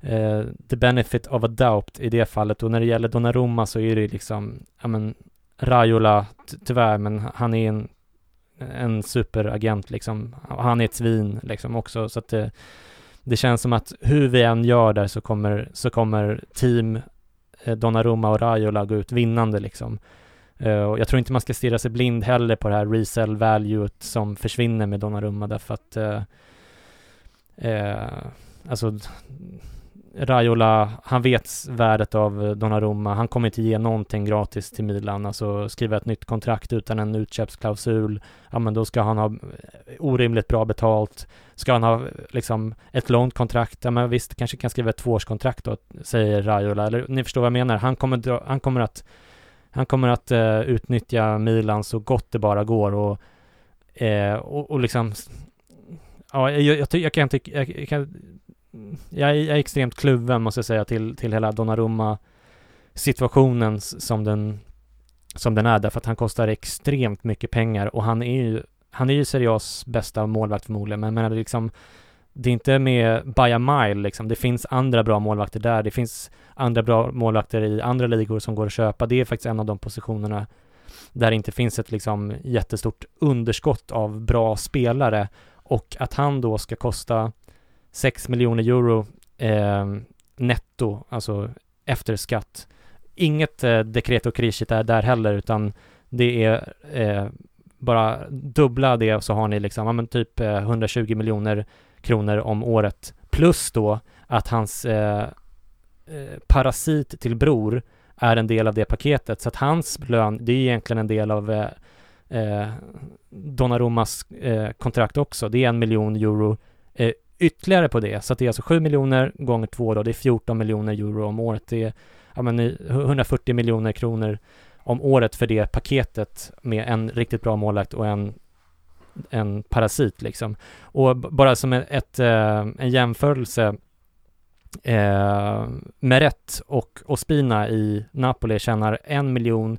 eh, the benefit of a doubt i det fallet och när det gäller Donnarumma så är det liksom, ja men Raiola, tyvärr, men han är en, en superagent liksom. Han är ett svin liksom också, så att det, det känns som att hur vi än gör där så kommer, så kommer team eh, Donnarumma och Raiola gå ut vinnande liksom. Eh, och jag tror inte man ska stirra sig blind heller på det här resell valuet som försvinner med Donnarumma därför att eh, eh, alltså Raiola, han vet värdet av eh, Donnarumma. Han kommer inte ge någonting gratis till Milan, alltså skriva ett nytt kontrakt utan en utköpsklausul. Ja, men då ska han ha eh, orimligt bra betalt. Ska han ha liksom ett långt kontrakt? Ja, men visst, kanske kan skriva ett tvåårskontrakt då, säger Raiola. Eller ni förstår vad jag menar. Han kommer, dra, han kommer att, han kommer att uh, utnyttja Milan så gott det bara går och, uh, och, och liksom Ja, jag, jag, jag, jag kan tycka, jag, kan jag kan Mm, jag är extremt kluven måste jag säga till, till hela Donnarumma situationen som den, som den är därför att han kostar extremt mycket pengar och han är ju, han är ju seriös bästa målvakt förmodligen, men jag menar liksom det är inte med by a mile liksom. Det finns andra bra målvakter där. Det finns andra bra målvakter i andra ligor som går att köpa. Det är faktiskt en av de positionerna där det inte finns ett liksom jättestort underskott av bra spelare och att han då ska kosta 6 miljoner euro eh, netto, alltså efter skatt. Inget eh, dekret och krisigt är där heller, utan det är eh, bara dubbla det så har ni liksom, ja men typ eh, 120 miljoner kronor om året. Plus då att hans eh, eh, parasit till bror är en del av det paketet. Så att hans lön, det är egentligen en del av eh, eh Donnarummas eh, kontrakt också. Det är en miljon euro ytterligare på det. Så att det är alltså 7 miljoner gånger två då, det är 14 miljoner euro om året. Det är ja, men 140 miljoner kronor om året för det paketet med en riktigt bra målvakt och en, en parasit liksom. Och bara som ett, ett eh, en jämförelse eh, Meret och Ospina i Napoli tjänar en miljon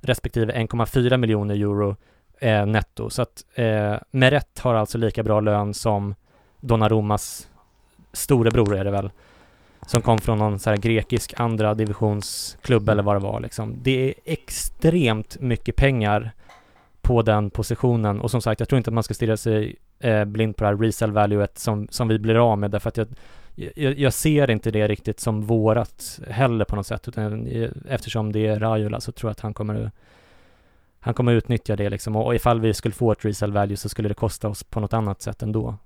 respektive 1,4 miljoner euro eh, netto. Så att eh, Meret har alltså lika bra lön som Donnarummas storebror är det väl, som kom från någon så här grekisk andra divisionsklubb eller vad det var liksom. Det är extremt mycket pengar på den positionen och som sagt, jag tror inte att man ska stirra sig eh, blind på det här resell valuet som, som vi blir av med därför att jag, jag, jag, ser inte det riktigt som vårat heller på något sätt utan eftersom det är Raiola så tror jag att han kommer han kommer utnyttja det liksom och, och ifall vi skulle få ett resell value så skulle det kosta oss på något annat sätt ändå.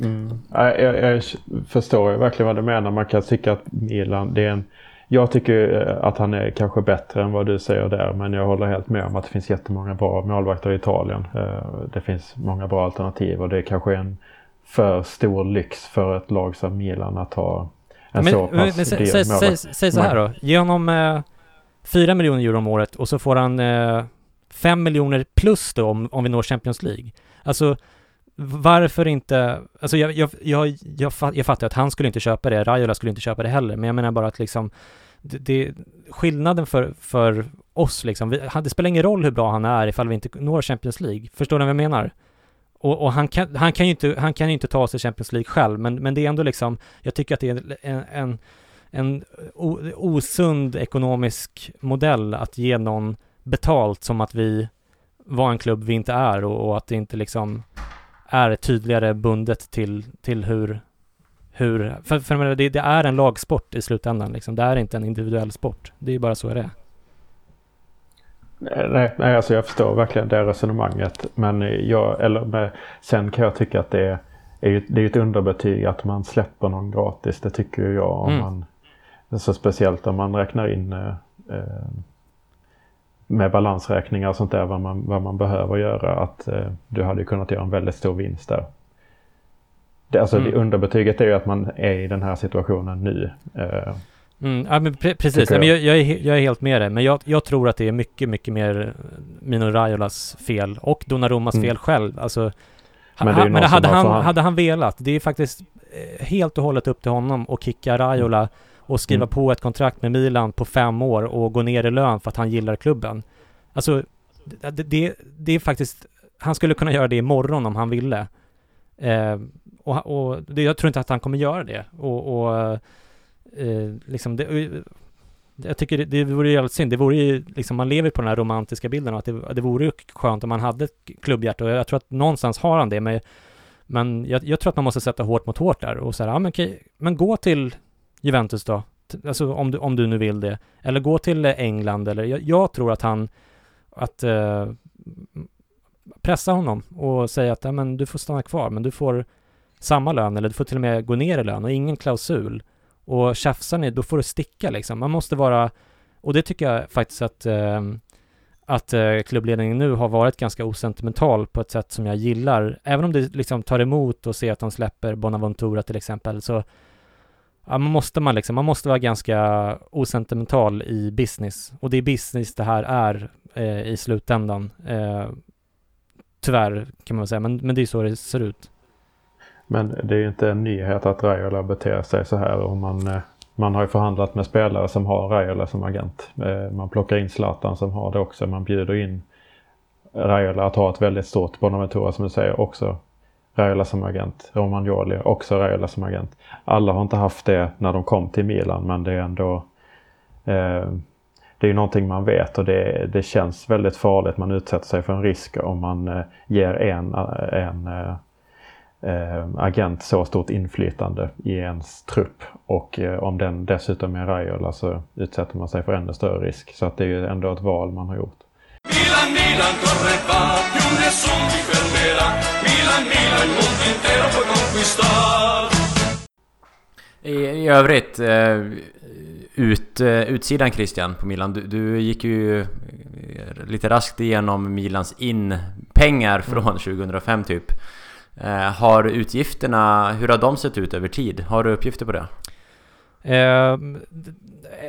Mm. Jag, jag, förstår verkligen vad du menar. Man kan tycka att Milan, det är en... Jag tycker eh, att han är kanske bättre än vad du säger där. Men jag håller helt med om att det finns jättemånga bra målvakter i Italien. Eh, det finns många bra alternativ och det är kanske en för stor lyx för ett lag som Milan att ha en men, så pass men, men, säg, säg, säg, så här då. Ge honom eh, 4 miljoner euro om året och så får han eh, 5 miljoner plus då om, om vi når Champions League. Alltså varför inte, alltså jag, jag, jag, jag, jag fattar att han skulle inte köpa det, Raiola skulle inte köpa det heller, men jag menar bara att liksom det, det skillnaden för, för oss liksom, vi, det spelar ingen roll hur bra han är ifall vi inte når Champions League. Förstår ni vad jag menar? Och, och, han, kan, han, kan ju inte, han kan ju inte ta sig Champions League själv, men, men det är ändå liksom, jag tycker att det är en, en, en osund ekonomisk modell att ge någon betalt som att vi var en klubb vi inte är och, och att det inte liksom är tydligare bundet till, till hur, hur för, för det, det är en lagsport i slutändan liksom. Det är inte en individuell sport. Det är bara så det är. Nej, nej, alltså jag förstår verkligen det resonemanget. Men jag, eller med, sen kan jag tycka att det är, är ju, det är ett underbetyg att man släpper någon gratis. Det tycker jag om mm. man, så speciellt om man räknar in eh, eh med balansräkningar och sånt där vad man, vad man behöver göra att eh, du hade kunnat göra en väldigt stor vinst där. Det, alltså mm. det underbetyget är ju att man är i den här situationen nu. Eh, mm, ja, men pre precis, jag. men jag, jag, är, jag är helt med dig. Men jag, jag tror att det är mycket, mycket mer Mino Raiolas fel och Donnarummas mm. fel själv. Alltså, men, ha, men hade, han, han, hade han velat, det är faktiskt eh, helt och hållet upp till honom att kicka Raiola och skriva mm. på ett kontrakt med Milan på fem år och gå ner i lön för att han gillar klubben. Alltså, det, det, det är faktiskt, han skulle kunna göra det imorgon om han ville. Eh, och, och det, jag tror inte att han kommer göra det. Och, och eh, liksom det, jag tycker det, det vore jävligt synd. Det vore ju liksom, man lever på den här romantiska bilden och att det, det vore skönt om man hade ett klubbhjärta och jag tror att någonstans har han det. Men, men jag, jag tror att man måste sätta hårt mot hårt där och säga, ja men, okej, men gå till Juventus då. Alltså om du, om du nu vill det. Eller gå till eh, England eller jag, jag tror att han, att eh, pressa honom och säga att, ja men du får stanna kvar men du får samma lön eller du får till och med gå ner i lön och ingen klausul. Och tjafsar ni, då får du sticka liksom. Man måste vara, och det tycker jag faktiskt att, eh, att eh, klubbledningen nu har varit ganska osentimental på ett sätt som jag gillar. Även om det liksom tar emot och se att de släpper Bonaventura till exempel, så ja, man måste man liksom, man måste vara ganska osentimental i business. Och det är business det här är eh, i slutändan. Eh, tyvärr kan man säga, men, men det är så det ser ut. Men det är ju inte en nyhet att Raiola beter sig så här. Och man, eh, man har ju förhandlat med spelare som har Raiola som agent. Eh, man plockar in Zlatan som har det också. Man bjuder in Raiola att ha ett väldigt stort Bonaventura som du säger också. Raiola som agent. Romagnoli också Raiola som agent. Alla har inte haft det när de kom till Milan men det är ändå eh, det är ju någonting man vet och det, det känns väldigt farligt. Man utsätter sig för en risk om man eh, ger en, eh, en eh, eh, agent så stort inflytande i ens trupp. Och eh, om den dessutom är Raiola så utsätter man sig för ännu större risk. Så att det är ju ändå ett val man har gjort. Milan, Milan, conquistar. I, I övrigt, eh, ut, eh, utsidan Christian på Milan. Du, du, gick ju eh, lite raskt igenom Milans in-pengar från 2005 mm. typ. Eh, har utgifterna, hur har de sett ut över tid? Har du uppgifter på det? Eh,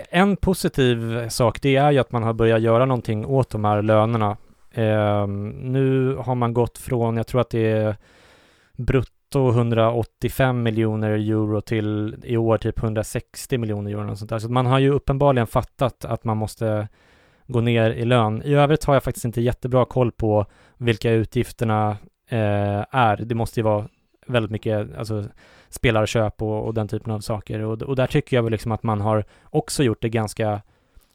en positiv sak det är ju att man har börjat göra någonting åt de här lönerna. Eh, nu har man gått från, jag tror att det är brutto 185 miljoner euro till i år typ 160 miljoner euro. Och sånt där. Så man har ju uppenbarligen fattat att man måste gå ner i lön. I övrigt har jag faktiskt inte jättebra koll på vilka utgifterna eh, är. Det måste ju vara väldigt mycket alltså, spelarköp och, och den typen av saker. Och, och där tycker jag väl liksom att man har också gjort det ganska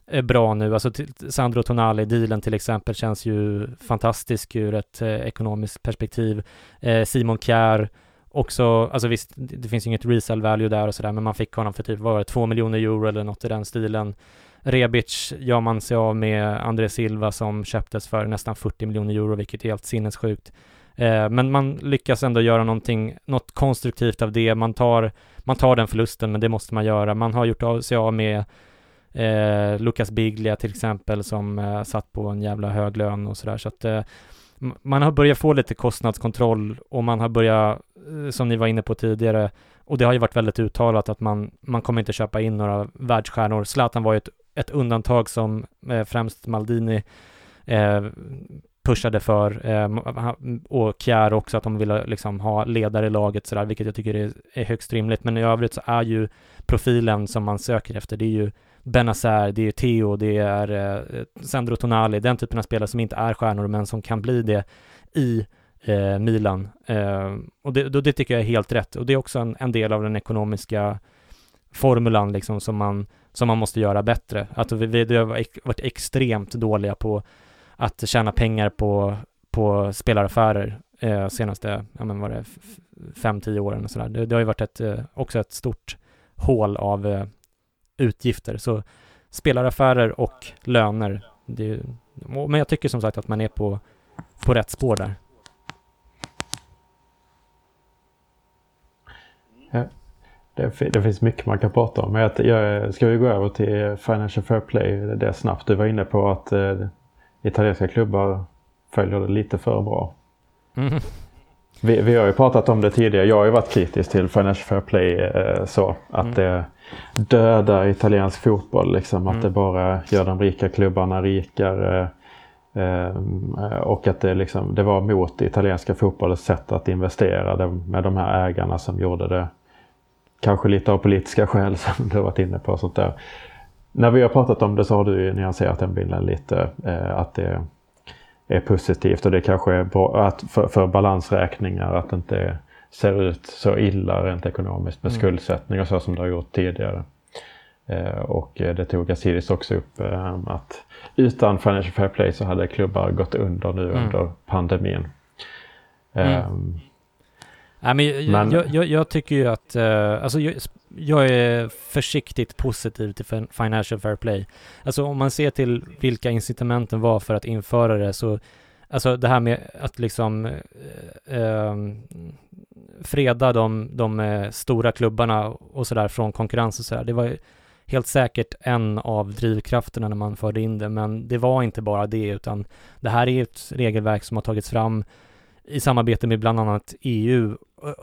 eh, bra nu. Alltså Sandro Tonali-dealen till exempel känns ju fantastisk ur ett eh, ekonomiskt perspektiv. Eh, Simon Kjär också, alltså visst, det finns ju inget resell value där och sådär, men man fick honom för typ, vad var det, två miljoner euro eller något i den stilen. Rebic gör man sig av med André Silva som köptes för nästan 40 miljoner euro, vilket är helt sinnessjukt. Eh, men man lyckas ändå göra någonting, något konstruktivt av det. Man tar, man tar den förlusten, men det måste man göra. Man har gjort av sig av med eh, Lucas Biglia till exempel som eh, satt på en jävla hög lön och sådär. Så att eh, man har börjat få lite kostnadskontroll och man har börjat, eh, som ni var inne på tidigare, och det har ju varit väldigt uttalat att man, man kommer inte köpa in några världsstjärnor. Zlatan var ju ett, ett undantag som eh, främst Maldini eh, pushade för eh, och Kjär också att de ville liksom ha ledare i laget sådär, vilket jag tycker är, är högst rimligt. Men i övrigt så är ju profilen som man söker efter, det är ju Benazer, det är Theo, det är eh, Sandro Tonali, den typen av spelare som inte är stjärnor men som kan bli det i eh, Milan. Eh, och det, då, det tycker jag är helt rätt. Och det är också en, en del av den ekonomiska formulan liksom som man, som man måste göra bättre. Att vi, vi har varit extremt dåliga på att tjäna pengar på, på spelaraffärer eh, senaste, ja men var det, fem, tio åren och sådär. Det, det har ju varit ett, eh, också ett stort hål av eh, utgifter. Så spelaraffärer och löner, det, men jag tycker som sagt att man är på, på rätt spår där. Ja, det, det, finns mycket man kan prata om. Men jag, jag, ska vi gå över till Financial Fair Play det är snabbt? Du var inne på att eh, italienska klubbar följer det lite för bra. Mm. Vi, vi, har ju pratat om det tidigare. Jag har ju varit kritisk till Financial Fair Play eh, så. Att mm. det dödar italiensk fotboll. Liksom, mm. Att det bara gör de rika klubbarna rikare. Eh, och att det, liksom, det var mot italienska fotbollens sätt att investera med de här ägarna som gjorde det. Kanske lite av politiska skäl som du har varit inne på. Sånt där när vi har pratat om det så har du nyanserat den bilden lite. Eh, att det, är positivt och det kanske är bra att för, för balansräkningar att det inte ser ut så illa rent ekonomiskt med mm. skuldsättning och så som det har gjort tidigare. Eh, och det tog Asidis också upp eh, att utan Financial Fair Play så hade klubbar gått under nu mm. under pandemin. Mm. Nej, men, men jag, jag, jag, tycker ju att, uh, alltså jag, jag, är försiktigt positiv till Financial Fair Play. Alltså om man ser till vilka incitamenten var för att införa det så, alltså det här med att liksom uh, uh, freda de, de uh, stora klubbarna och sådär från konkurrens och sådär, det var helt säkert en av drivkrafterna när man förde in det, men det var inte bara det, utan det här är ett regelverk som har tagits fram i samarbete med bland annat EU,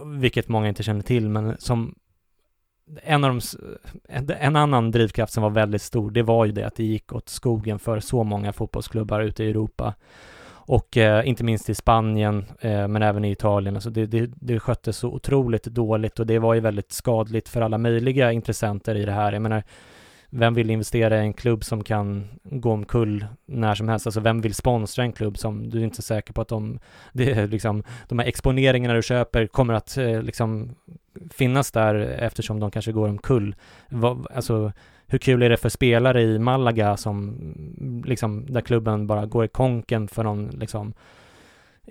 vilket många inte känner till, men som en av de, en annan drivkraft som var väldigt stor, det var ju det att det gick åt skogen för så många fotbollsklubbar ute i Europa och eh, inte minst i Spanien, eh, men även i Italien. Alltså det, det, det sköttes så otroligt dåligt och det var ju väldigt skadligt för alla möjliga intressenter i det här. Jag menar, vem vill investera i en klubb som kan gå omkull när som helst? Alltså vem vill sponsra en klubb som du är inte är säker på att de, det är liksom, de här exponeringarna du köper kommer att eh, liksom finnas där eftersom de kanske går omkull. Alltså hur kul är det för spelare i Malaga som liksom där klubben bara går i konken för någon liksom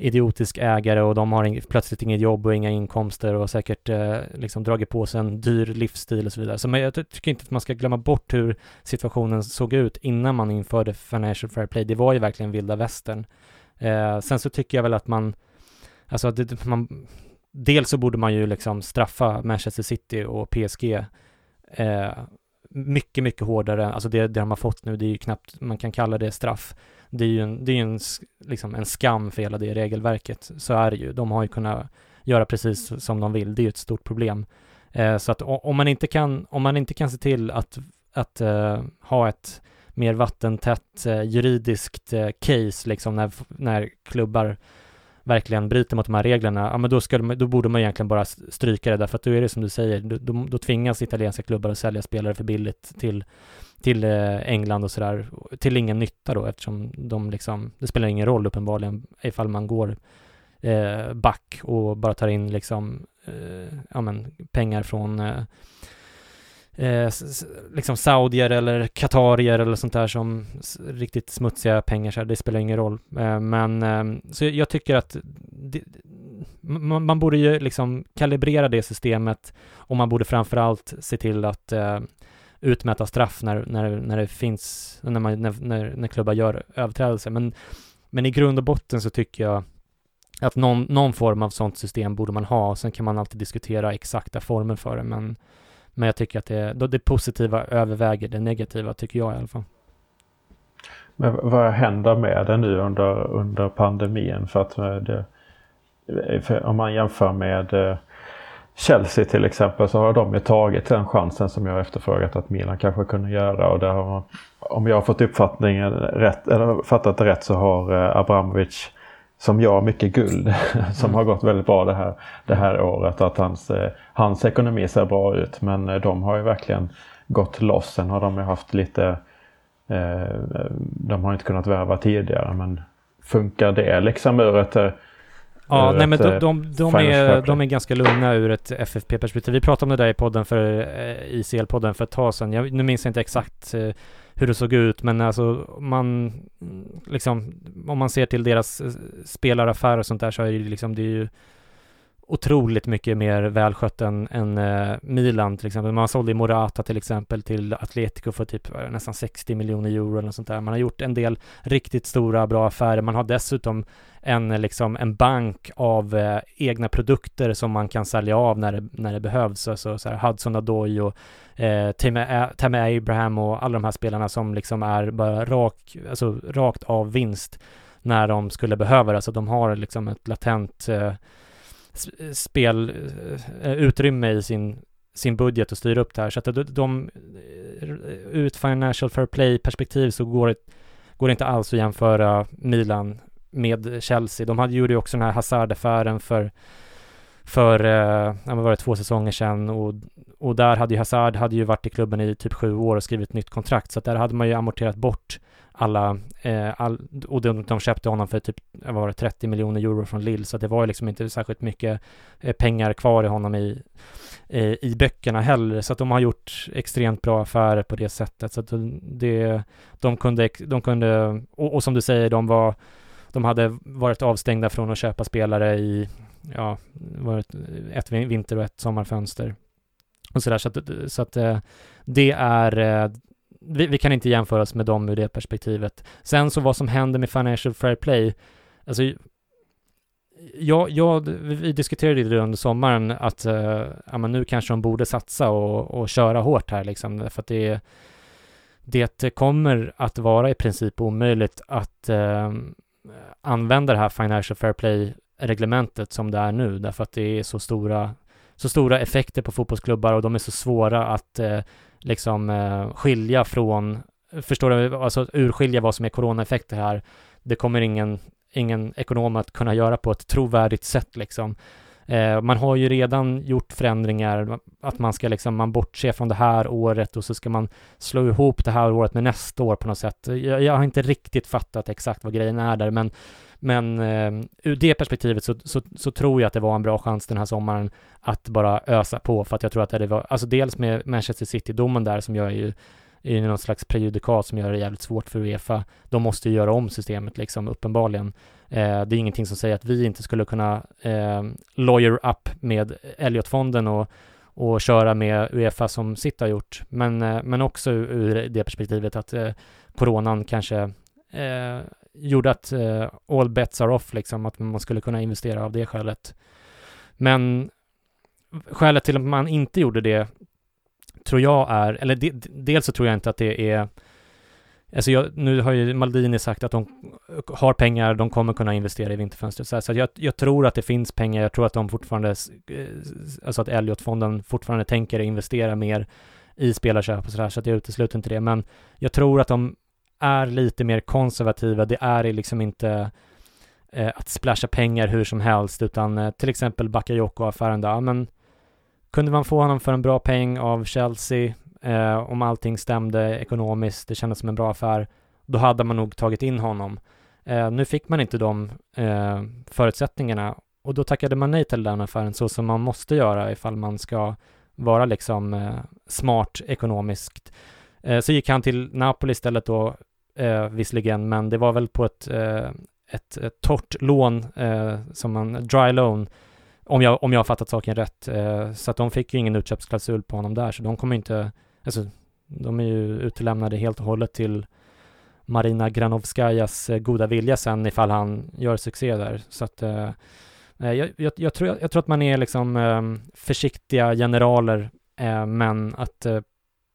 idiotisk ägare och de har in, plötsligt inget jobb och inga inkomster och säkert eh, liksom dragit på sig en dyr livsstil och så vidare. Så men jag tycker inte att man ska glömma bort hur situationen såg ut innan man införde Financial Fair Play. Det var ju verkligen vilda västern. Eh, sen så tycker jag väl att man, alltså att det, man, dels så borde man ju liksom straffa Manchester City och PSG eh, mycket, mycket hårdare. Alltså det, det de har fått nu, det är ju knappt man kan kalla det straff. Det är ju en, det är en, liksom en skam för hela det regelverket. Så är det ju. De har ju kunnat göra precis som de vill. Det är ju ett stort problem. Eh, så att om man inte kan, om man inte kan se till att, att eh, ha ett mer vattentätt eh, juridiskt eh, case liksom när, när klubbar verkligen bryter mot de här reglerna, ja men då, skulle då borde man egentligen bara stryka det därför att då är det som du säger, då, då tvingas italienska klubbar att sälja spelare för billigt till, till eh, England och sådär, till ingen nytta då eftersom de liksom, det spelar ingen roll uppenbarligen ifall man går eh, back och bara tar in liksom, eh, ja men pengar från eh, eh, liksom saudier eller katarier eller sånt där som riktigt smutsiga pengar så här, det spelar ingen roll. Eh, men eh, så jag tycker att det, man, man, borde ju liksom kalibrera det systemet och man borde framförallt se till att eh, utmäta straff när, när, när det finns, när, man, när, när, när klubbar gör överträdelser. Men, men i grund och botten så tycker jag att någon, någon form av sånt system borde man ha. Sen kan man alltid diskutera exakta former för det, men men jag tycker att det, det positiva överväger det negativa, tycker jag i alla fall. Men vad händer med det nu under, under pandemin? För att eh, det, eh, för om man jämför med eh, Chelsea till exempel så har de ju tagit den chansen som jag efterfrågat att Milan kanske kunde göra och där har, om jag har fått uppfattningen rätt, eller fattat det rätt så har eh, Abramovic som jag mycket guld som mm. har gått väldigt bra det här, det här året. Att hans, eh, hans ekonomi ser bra ut men eh, de har ju verkligen gått loss. Sen har de ju haft lite, eh, de har inte kunnat värva tidigare men funkar det liksom ur ett Ja, ur nej, ett, men de, de, de är, de är ganska lugna ur ett FFP-perspektiv. Vi pratade om det där i podden för, i CL-podden för ett tag sedan. Jag, nu minns jag inte exakt hur det såg ut, men alltså man, liksom, om man ser till deras eh, spelaraffärer och sånt där så är det liksom, det är ju otroligt mycket mer välskött än, än uh, Milan till exempel. Man sålde Morata till exempel till Atletico för typ uh, nästan 60 miljoner euro eller sånt där. Man har gjort en del riktigt stora bra affärer. Man har dessutom en, eh, liksom, en bank av uh, egna produkter som man kan sälja av när det, när det behövs. Alltså så här Hudson Adoy och eh, Tammy Abraham och alla de här spelarna som liksom är bara rak, alltså, rakt av vinst när de skulle behöva det. Så de har liksom ett latent eh, Eh, spelutrymme eh, utrymme i sin, sin budget och styr upp det här. Så att de, de eh, ur ett financial fair play perspektiv så går det, går det inte alls att jämföra Milan med Chelsea. De hade, gjorde ju också den här Hazard-affären för för, eh, vad var det, två säsonger sedan och, och där hade ju Hazard hade ju varit i klubben i typ sju år och skrivit nytt kontrakt så att där hade man ju amorterat bort alla, eh, all, och de, de köpte honom för typ, vad var det, 30 miljoner euro från Lille så det var ju liksom inte särskilt mycket eh, pengar kvar i honom i, eh, i böckerna heller så att de har gjort extremt bra affärer på det sättet så att det, de kunde, de kunde, och, och som du säger, de var de hade varit avstängda från att köpa spelare i, ja, varit ett vinter och ett sommarfönster. Och sådär, så att, så att eh, det är, eh, vi, vi, kan inte jämföra oss med dem ur det perspektivet. Sen så vad som händer med Financial Fair Play, alltså Ja, ja, vi diskuterade det under sommaren att eh, ja, men nu kanske de borde satsa och, och köra hårt här liksom, för att det, det kommer att vara i princip omöjligt att eh, använda det här Financial Fair Play-reglementet som det är nu, därför att det är så stora, så stora effekter på fotbollsklubbar och de är så svåra att eh, liksom eh, skilja från, förstår du, alltså urskilja vad som är coronaeffekter här. Det kommer ingen ingen ekonom att kunna göra på ett trovärdigt sätt liksom. Eh, man har ju redan gjort förändringar, att man ska liksom, man bortser från det här året och så ska man slå ihop det här året med nästa år på något sätt. Jag, jag har inte riktigt fattat exakt vad grejen är där, men, men eh, ur det perspektivet så, så, så, tror jag att det var en bra chans den här sommaren att bara ösa på, för att jag tror att det var, alltså dels med Manchester City-domen där som gör ju i någon slags prejudikat som gör det jävligt svårt för Uefa. De måste ju göra om systemet liksom, uppenbarligen. Eh, det är ingenting som säger att vi inte skulle kunna eh, lawyer up med Elliot-fonden och, och köra med Uefa som sitt har gjort. Men, eh, men också ur det perspektivet att eh, coronan kanske eh, gjorde att eh, all bets are off, liksom, att man skulle kunna investera av det skälet. Men skälet till att man inte gjorde det tror jag är, eller de, dels så tror jag inte att det är Alltså jag, nu har ju Maldini sagt att de har pengar, de kommer kunna investera i vinterfönstret. Så, så jag, jag, tror att det finns pengar, jag tror att de fortfarande, eh, alltså att Elliot-fonden fortfarande tänker investera mer i spelarköp och sådär, så att jag utesluter inte det. Men jag tror att de är lite mer konservativa, det är liksom inte eh, att splasha pengar hur som helst, utan eh, till exempel Bakayoko-affären där, men kunde man få honom för en bra peng av Chelsea, eh, om allting stämde ekonomiskt, det kändes som en bra affär, då hade man nog tagit in honom. Eh, nu fick man inte de eh, förutsättningarna och då tackade man nej till den affären så som man måste göra ifall man ska vara liksom eh, smart ekonomiskt. Eh, så gick han till Napoli istället då, eh, visserligen, men det var väl på ett, eh, ett, ett torrt lån, eh, som man, dry loan, om jag, om jag har fattat saken rätt. Eh, så att de fick ju ingen utköpsklausul på honom där, så de kommer inte, alltså de är ju utelämnade helt och hållet till Marina Granovskajas eh, goda vilja sen ifall han gör succé där. Så att eh, jag, jag, jag, tror, jag tror att man är liksom eh, försiktiga generaler, eh, men att eh,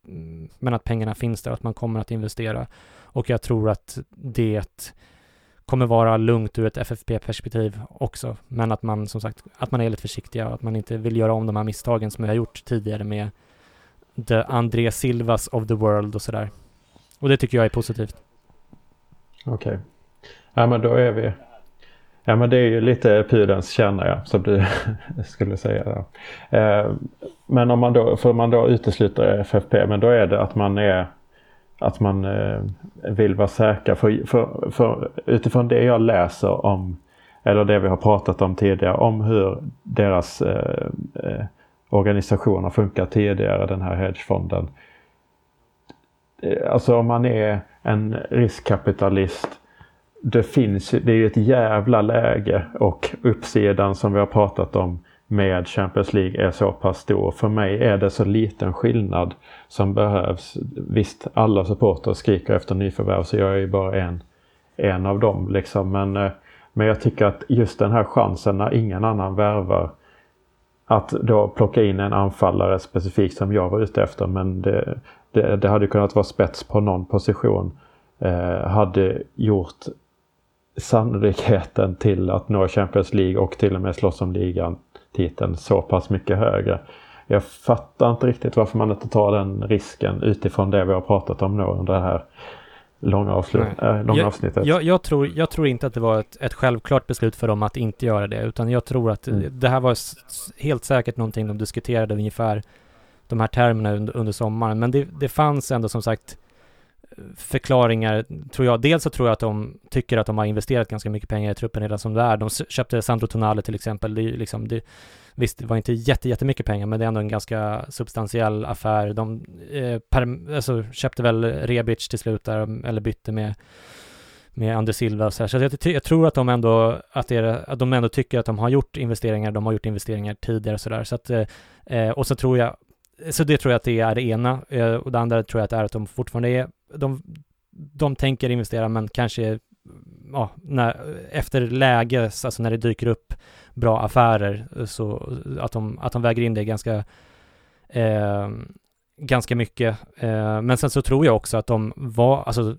Mm, men att pengarna finns där, att man kommer att investera. Och jag tror att det kommer vara lugnt ur ett FFP-perspektiv också. Men att man som sagt, att man är lite försiktiga och att man inte vill göra om de här misstagen som vi har gjort tidigare med the André Silvas of the world och sådär. Och det tycker jag är positivt. Okej. Okay. Ja men då är vi. Ja men det är ju lite pudens kärna ja, som du skulle säga. Eh, men om man då, för man då utesluter FFP, men då är det att man är att man eh, vill vara säker. För, för, för, utifrån det jag läser om, eller det vi har pratat om tidigare, om hur deras eh, eh organisationer funkar tidigare, den här hedgefonden. Eh, alltså om man är en riskkapitalist det finns det är ju ett jävla läge och uppsidan som vi har pratat om med Champions League är så pass stor. För mig är det så liten skillnad som behövs. Visst, alla supportrar skriker efter nyförvärv så jag är ju bara en, en av dem. Liksom. Men, eh, men jag tycker att just den här chansen när ingen annan värvar att då plocka in en anfallare specifikt som jag var ute efter men det, det, det hade kunnat vara spets på någon position. Eh, hade gjort sannolikheten till att nå Champions League och till och med slåss om ligan titeln så pass mycket högre. Jag fattar inte riktigt varför man inte tar den risken utifrån det vi har pratat om nu under det här långa, avslut, äh, långa jag, avsnittet. Jag, jag, tror, jag tror inte att det var ett, ett självklart beslut för dem att inte göra det, utan jag tror att mm. det här var helt säkert någonting de diskuterade ungefär de här termerna under, under sommaren. Men det, det fanns ändå som sagt förklaringar, tror jag. Dels så tror jag att de tycker att de har investerat ganska mycket pengar i truppen redan som det är. De köpte Sandro Tonale till exempel. Det är liksom, det, visst, det var inte jätte, jättemycket pengar, men det är ändå en ganska substantiell affär. De eh, per, alltså, köpte väl Rebic till slut där, eller bytte med med Anders Silva och så här. Så jag, jag, tror att de ändå, att, det, att de ändå tycker att de har gjort investeringar, de har gjort investeringar tidigare och sådär. Så att, eh, eh, och så tror jag, så det tror jag att det är det ena. Eh, och det andra tror jag att det är att de fortfarande är de, de tänker investera men kanske ja, när, efter läge, alltså när det dyker upp bra affärer, så att de, att de väger in det ganska, eh, ganska mycket. Eh, men sen så tror jag också att de var, alltså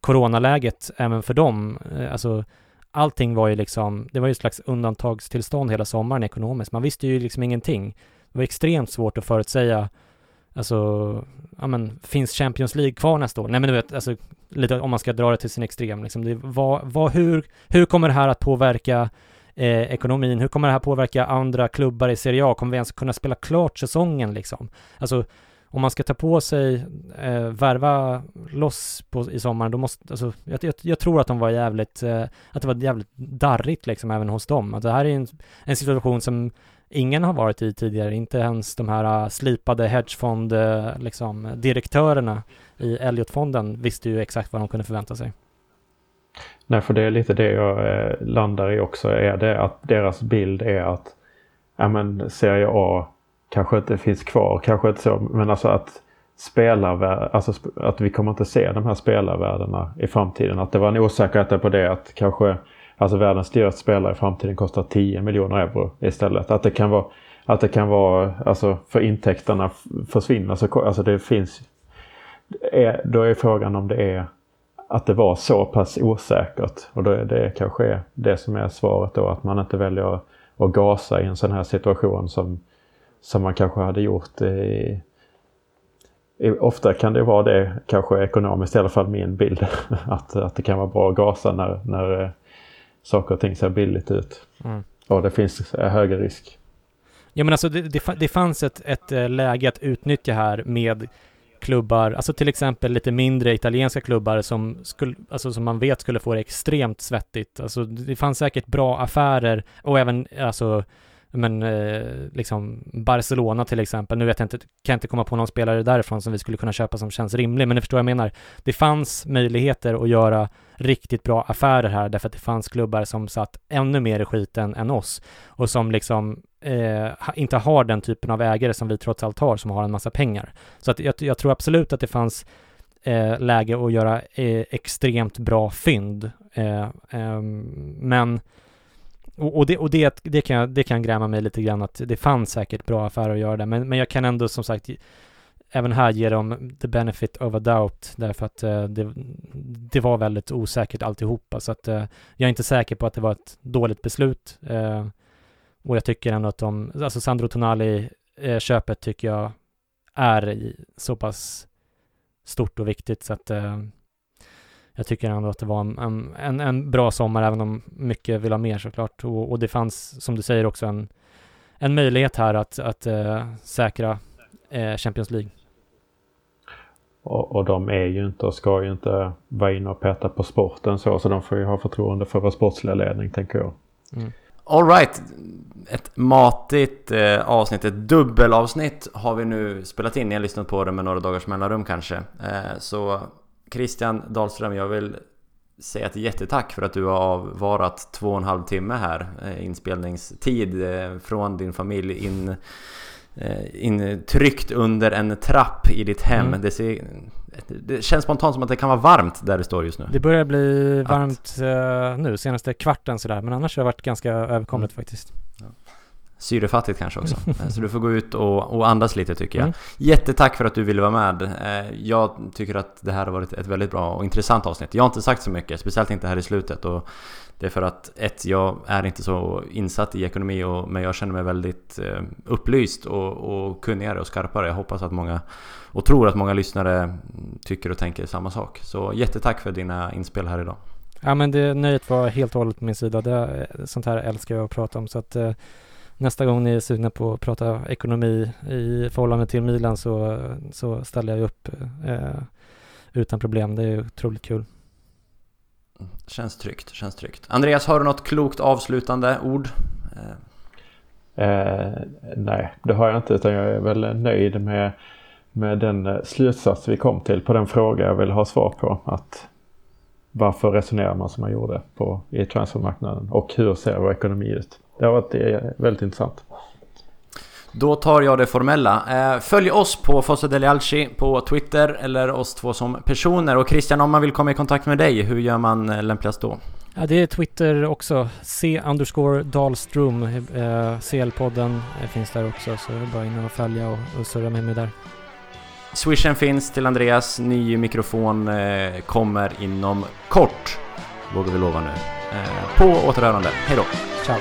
coronaläget även för dem, eh, alltså allting var ju liksom, det var ju ett slags undantagstillstånd hela sommaren ekonomiskt. Man visste ju liksom ingenting. Det var extremt svårt att förutsäga Alltså, ja men, finns Champions League kvar nästa år? Nej men du vet, alltså, lite om man ska dra det till sin extrem liksom. Det, vad, vad, hur, hur kommer det här att påverka eh, ekonomin? Hur kommer det här påverka andra klubbar i Serie A? Kommer vi ens kunna spela klart säsongen liksom? Alltså, om man ska ta på sig, eh, värva loss på, i sommaren, då måste, alltså, jag, jag, jag tror att de var jävligt, eh, att det var jävligt darrigt liksom även hos dem. Att det här är en, en situation som ingen har varit i tidigare, inte ens de här äh, slipade hedgefond äh, liksom, direktörerna i Elliot-fonden visste ju exakt vad de kunde förvänta sig. Nej, för det är lite det jag eh, landar i också, är det att deras bild är att ja men Serie A kanske inte finns kvar, kanske inte så, men alltså att alltså att vi kommer inte se de här spelarvärdena i framtiden. Att det var en osäkerhet på det att kanske Alltså världens dyraste spelare i framtiden kostar 10 miljoner euro istället. Att det kan vara, att det kan vara, alltså för intäkterna försvinner alltså det finns, är, då är frågan om det är att det var så pass osäkert. Och då är det kanske det som är svaret då, att man inte väljer att, att gasa i en sån här situation som, som man kanske hade gjort i, Ofta kan det vara det, kanske ekonomiskt i alla fall min bild, att, att det kan vara bra att gasa när, när eh, saker och ting ser billigt ut. Mm. Och det finns högre risk. Ja men alltså det, det, fanns ett, ett eh, läge att utnyttja här med klubbar, alltså till exempel lite mindre italienska klubbar som, skulle, alltså som man vet skulle få det extremt svettigt. Alltså det fanns säkert bra affärer och även alltså men eh, liksom Barcelona till exempel, nu vet jag inte, kan jag inte komma på någon spelare därifrån som vi skulle kunna köpa som känns rimlig, men ni förstår vad jag menar. Det fanns möjligheter att göra riktigt bra affärer här därför att det fanns klubbar som satt ännu mer i skiten än oss och som liksom eh, inte har den typen av ägare som vi trots allt har som har en massa pengar. Så att jag, jag tror absolut att det fanns eh, läge att göra eh, extremt bra fynd. Eh, ehm, men och, och, det, och det, det, kan, det kan gräma mig lite grann att det fanns säkert bra affärer att göra där, men, men jag kan ändå som sagt även här ge dem the benefit of a doubt därför att eh, det, det var väldigt osäkert alltihopa så att eh, jag är inte säker på att det var ett dåligt beslut eh, och jag tycker ändå att de, alltså Sandro Tonali eh, köpet tycker jag är så pass stort och viktigt så att eh, jag tycker ändå att det var en, en, en bra sommar, även om mycket vill ha mer såklart. Och, och det fanns, som du säger, också en, en möjlighet här att, att äh, säkra äh, Champions League. Och, och, de är ju inte och ska ju inte vara inne och peta på sporten så, så de får ju ha förtroende för vår sportsliga ledning, tänker jag. Mm. Alright, ett matigt eh, avsnitt, ett dubbelavsnitt har vi nu spelat in. Ni har lyssnat på det med några dagars mellanrum kanske. Eh, så Christian Dahlström, jag vill säga ett jättetack för att du har avvarat två och en halv timme här eh, inspelningstid eh, från din familj in, eh, in tryckt under en trapp i ditt hem. Mm. Det, ser, det känns spontant som att det kan vara varmt där det står just nu. Det börjar bli varmt att... nu, senaste kvarten sådär, men annars har det varit ganska överkomligt mm. faktiskt. Ja. Syrefattigt kanske också. Så du får gå ut och, och andas lite tycker jag. Mm. Jättetack för att du ville vara med. Eh, Jag tycker att det här har varit ett väldigt bra och intressant avsnitt. Jag har inte sagt så mycket, speciellt inte här i slutet. Och det är för att ett, jag är inte så insatt i ekonomi och, men jag känner mig väldigt eh, upplyst och, och kunnigare och skarpare. Jag hoppas att många och tror att många lyssnare tycker och tänker samma sak. Så jättetack för dina inspel här idag. Ja men det nöjet var helt och hållet på min sida. Det, sånt här älskar jag att prata om så att eh, nästa gång ni är sugna på att prata ekonomi i förhållande till Milan så, så ställer jag upp eh, utan problem. Det är otroligt kul. Känns tryggt, känns tryggt. Andreas, har du något klokt avslutande ord? Eh, nej, det har jag inte utan jag är väl nöjd med, med den slutsats vi kom till på den fråga jag vill ha svar på. Att varför resonerar man som man gjorde på, i transfermarknaden och hur ser vår ekonomi ut? Det har varit eh, väldigt intressant. Då tar jag det formella. Eh, följ oss på Fosse Deli Alci på Twitter eller oss två som personer. Och Christian, om man vill komma i kontakt med dig, hur gör man eh, lämpligast då? Ja, det är Twitter också. C underscore Dahlström. CL-podden finns där också så det är bara in och följa och, och surra med mig där. Swishen finns till Andreas, ny mikrofon eh, kommer inom kort. Vågar vi lova nu. Eh, på återhörande. hejdå. Ciao!